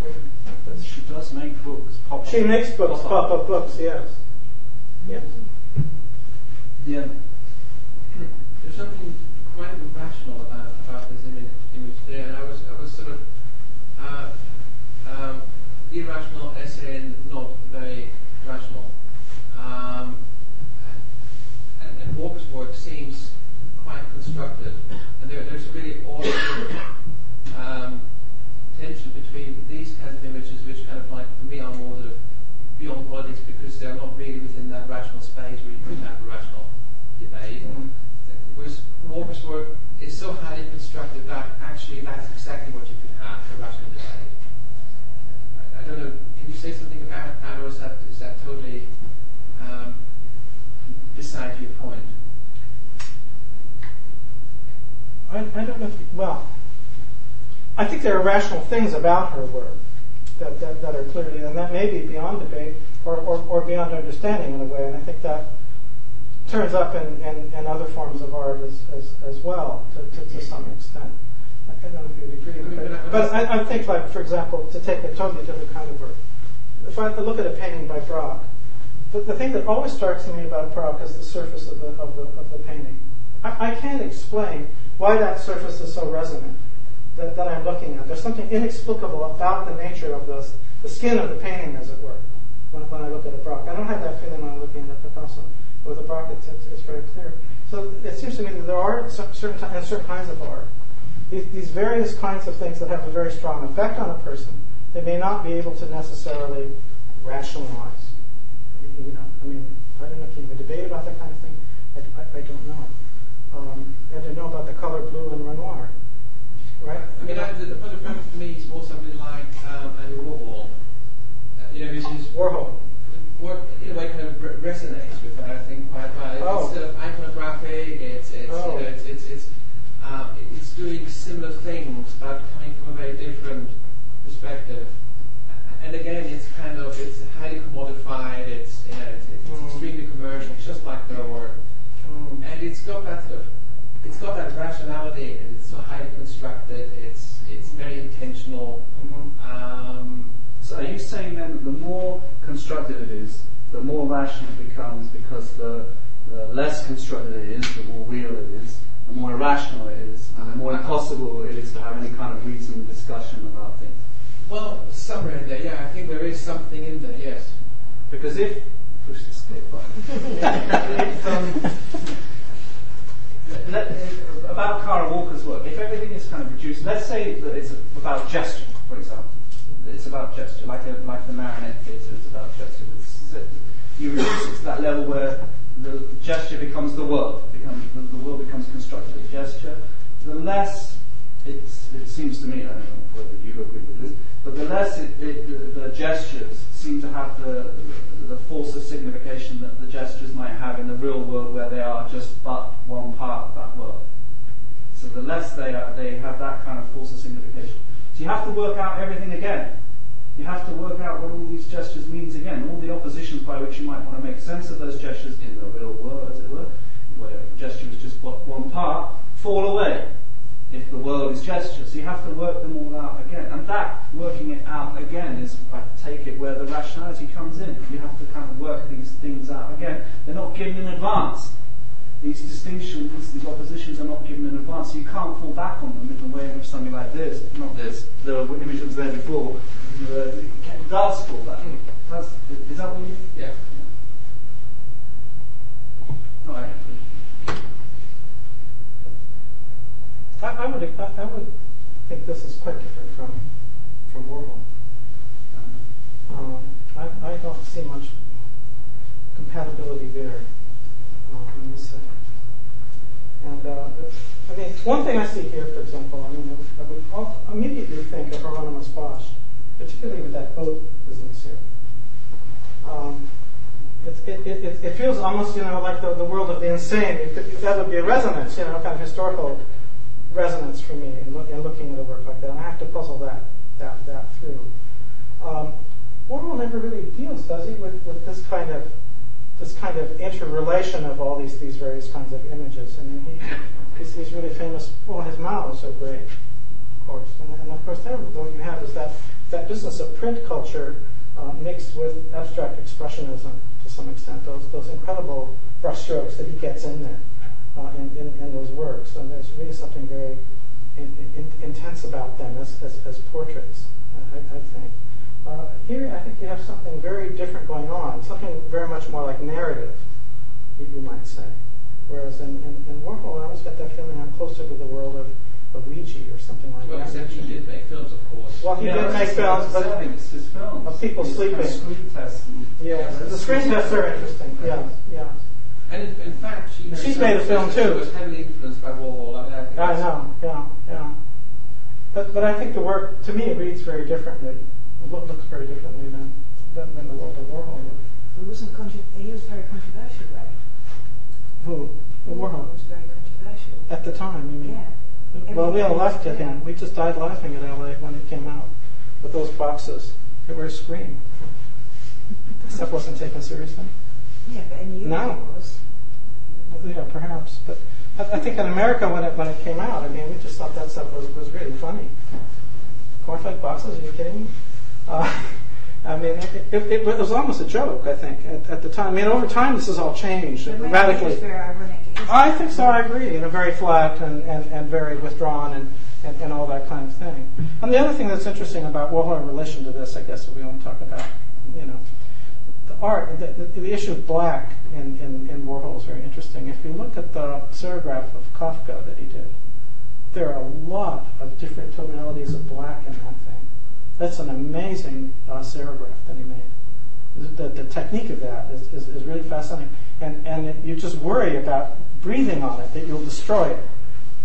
screen. She does make books. Pop She makes books, Pop-up. pop-up books, yes. Yes. Yeah. There's something quite irrational about, about this image, image there, and I was, I was sort of uh, um, irrational essay and not very rational. Um, and, and Walker's work seems quite constructed, and there, there's a really awkward um, tension between these kinds of images, which kind of like for me are more sort of beyond politics because they're not really within that rational space where you could have a rational debate. Whereas Walker's work is so highly constructed that actually that's exactly what you could have a rational debate. I, I don't know. Can you say something about that, or is that is that totally um, beside your point? I, I don't know if, well, I think there are rational things about her work that, that, that are clearly, and that may be beyond debate or, or, or beyond understanding in a way, and I think that turns up in, in, in other forms of art as, as, as well, to, to, to some extent. I don't know if you'd agree, but, but I- I, think, like, for example, to take a totally different kind of work, if I look at a painting by Braque, the, the thing that always strikes me about Braque is the surface of the, of the, of the painting. I, I can't explain why that surface is so resonant that, that I'm looking at. There's something inexplicable about the nature of the, the skin of the painting, as it were, when, when I look at a Braque. I don't have that feeling when I'm looking at a Picasso. With a Braque, it's, it's, it's very clear. So it seems to me that there are certain, ti- and certain kinds of art, these, these various kinds of things that have a very strong effect on a person, they may not be able to necessarily rationalize. You know, I mean, I don't know if you have a debate about that kind of thing. I, I, I don't know. Um, I don't know about the color blue and Renoir, right? I mean, I, the, the point of for me is more something like um, Andy Warhol. Uh, you know, Warhol. in a way kind of re- resonates with that. I think quite well. It's Oh. sort of iconographic. It's it's Oh. you know it's it's it's, um, it's doing similar things, but coming from a very different perspective. And again, it's kind of it's highly commodified. It's you know it's, it's Mm. extremely commercial, just like their work. Mm. And it's got that sort of, it's got that rationality. It's so highly constructed. It's it's very intentional. Mhm. Um, So are you saying then that the more constructed it is, the more rational it becomes because the, the less constructed it is, the more real it is, the more irrational it is, and the more impossible it is to have any kind of reasoned discussion about things? well, somewhere in there, yeah, I think there is something in there. Yes. Because if push the escape button. if, um, let, about Kara Walker's work, if everything is kind of reduced, let's say that it's about gesture, for example. It's about gesture, like a, like the marionette theatre is about gesture. It's, you reduce it to that level where the gesture becomes the world, becomes, the, the world becomes constructed as gesture. The less it's, it seems to me, I don't know whether you agree with this, but the less it, it, the, the gestures seem to have the, the force of signification that the gestures might have in the real world where they are just but one part of that world. So the less they are, they have that kind of force of signification. So you have to work out everything again. You have to work out what all these gestures means again. All the oppositions by which you might want to make sense of those gestures in the real world, as it were, where gesture is just one part, fall away if the world is gesture. So you have to work them all out again. And that, working it out again, is, I take it, where the rationality comes in. You have to kind of work these things out again. They're not given in advance. These distinctions, these oppositions are not given in advance. You can't fall back on them in the way in which something like this, not this, the image that was there before, uh, does fall back. That's, is that what you Yeah. No, I I, I would I, I would think this is quite different from from Warhol. Um, I, I don't see much compatibility there uh, in this setting. And uh, I mean, one thing I see here, for example, I mean, I would, immediately think of Hieronymus Bosch, particularly with that boat business here. Um, it, it, it, it feels almost, you know, like the, the world of the insane. It that would be a resonance, you know, kind of historical resonance for me in, look, in looking at a work like that. And I have to puzzle that that, that through. Um, Warhol never really deals, does he, with, with this kind of this kind of interrelation of all these these various kinds of images. I mean, he, he's, he's really famous. Well, his Mao is so great, of course, and, and of course, there what you have is that that business of print culture uh, mixed with abstract expressionism to some extent. Those those incredible brushstrokes that he gets in there uh, in, in, in those works, and there's really something very in, in, intense about them as, as, as portraits, I, I think. Uh, here, I think you have something very different going on, something very much more like narrative, you, you might say. Whereas in, in, in, Warhol, I always get that feeling I'm closer to the world of, of Ouija or something like well, that. Well, except he did make films, of course. Well, he yeah, did make films, but it's his films. of people He's sleeping. Kind of screen tests. Yeah, the screen tests are interesting. Yeah, yeah. And in, in fact, she know, She's made a film She too. was heavily influenced by Warhol. I, mean, I, think I know, yeah, yeah. But but I think the work to me it reads very differently. Loo- looks very differently than than, than the world of Warhol. He wasn't he was very controversial, Ray. Who? Warhol. was very controversial. At the time, you mean? Yeah. Well, we all laughed at him. We just died laughing at LA when it came out with those boxes. They were a scream. Stuff wasn't taken seriously. Yeah, but in UK No. it was. Well, yeah, perhaps. But I, I think in America when it when it came out, I mean, we just thought that stuff was, was really funny. Cornflake boxes? Are you kidding me? Uh, I mean, it, it, it was almost a joke. I think at, at the time. I mean, over time, this has all changed radically. was very ironic. It was- I think so. I agree. You know, very flat and, and, and very withdrawn and, and, and all that kind of thing. And the other thing that's interesting about Warhol in relation to this, I guess, if we want to talk about, you know, the art, the, the, the issue of black in, in, in Warhol is very interesting. If you look at the serigraph of Kafka that he did, there are a lot of different tonalities of black in that thing. That's an amazing uh, serigraph that he made. The, the technique of that is, is, is really fascinating. And, and it, you just worry about breathing on it, that you'll destroy it.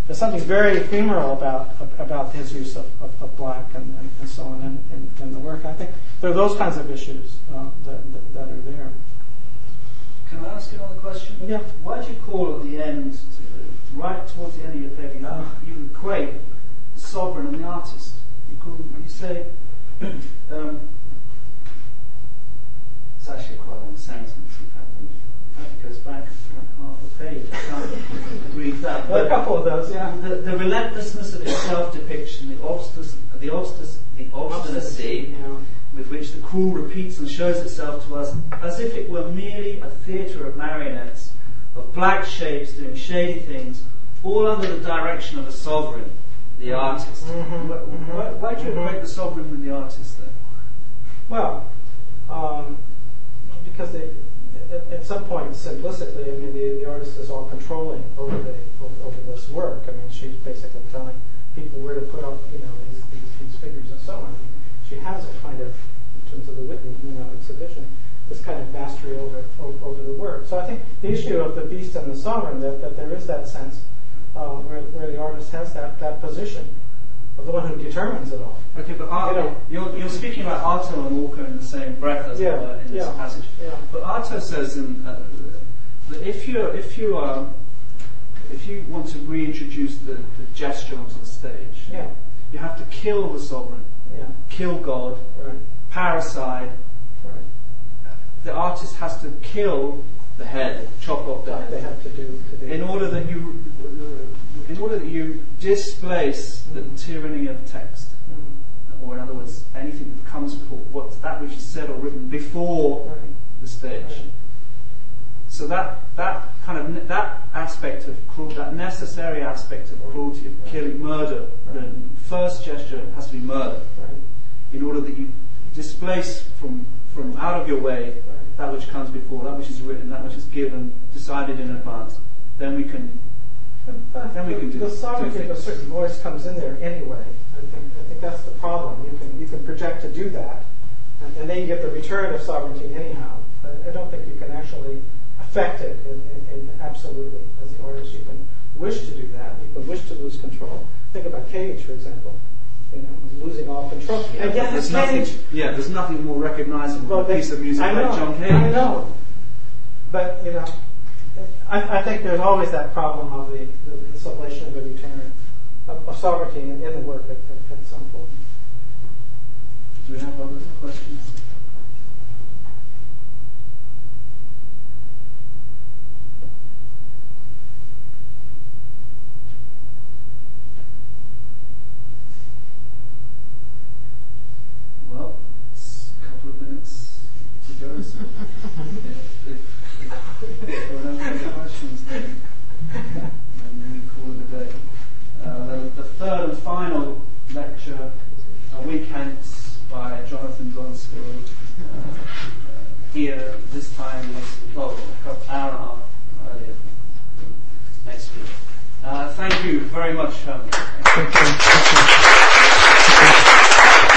There's something very ephemeral about about his use of, of, of black and, and, and so on in, in, in the work. I think there are those kinds of issues uh, that, that, that are there. Can I ask you another question? Yeah. Why do you call at the end, to- right towards the end of your paper, you, Uh. you equate the sovereign and the artist? You, you say, um, it's actually quite a long sentence, in fact, and it goes back like half a page. I can't read that. Are a couple of those, yeah. the, the relentlessness of its self-depiction, the, obstis, the, obstis, the obstinacy Yeah. with which the cruel repeats and shows itself to us, as if it were merely a theatre of marionettes, of black shapes doing shady things, all under the direction of a sovereign, the artist. Mhm, Why, why, why do you equate the sovereign with the artist then? Well, um, because they, at, at some point, simplistically, I mean, the, the artist is all controlling over the over, over this work. I mean, she's basically telling people where to put up, you know, these, these, these figures and so on. She has a kind of, in terms of the Whitney, you know, exhibition, this kind of mastery over, over over the work. So I think the issue of the beast and the sovereign, that, that there is that sense uh, where where the artist has that that position of the one who determines it all. Okay, but You know. you're, you're speaking about Artaud and Walker in the same breath as Yeah, were in this yeah, passage. yeah. But Artaud says in, uh, that if you if you are if you want to reintroduce the, the gesture onto the stage, Yeah, you have to kill the sovereign, yeah, kill God, right, parricide. right. The artist has to kill the head, chop off the What they have to do to do in order that you in order that you displace the tyranny of text. Mm, or in other words, anything that comes before what that which is said or written before right. the stage. Right. So that that kind of ne- that aspect of cruel, that necessary aspect of cruelty, of killing, murder, the first gesture has to be murder, Right. in order that you displace from from out of your way Right. That which comes before, that which is written, that which is given, decided in advance. Then we can. But Then we the, can do- the sovereignty of a certain voice comes in there anyway. I think I think that's the problem. You can you can project to do that, and, and then you get the return of sovereignty anyhow. I, I don't think you can actually affect it in, in, in absolutely as the artist. You can wish to do that. You can wish to lose control. Think about Cage, for example. You know, losing all control. and yet there's nothing. Yeah, there's nothing more recognisable Well, than a piece of music I like know, John Cage. I know. But, you know, I, I think there's always that problem of the, the, the sublation of a return of, of sovereignty in, in the work at, at, at some point. Do we have other questions? If, if, there are no further questions, then, then we call it a day. Uh, the, the third and final lecture, a week hence, by Jonathan Dronsfield, uh, here this time next well, a couple hour and a half earlier next week. Uh, thank you very much, Herman. Thank you. Thank you.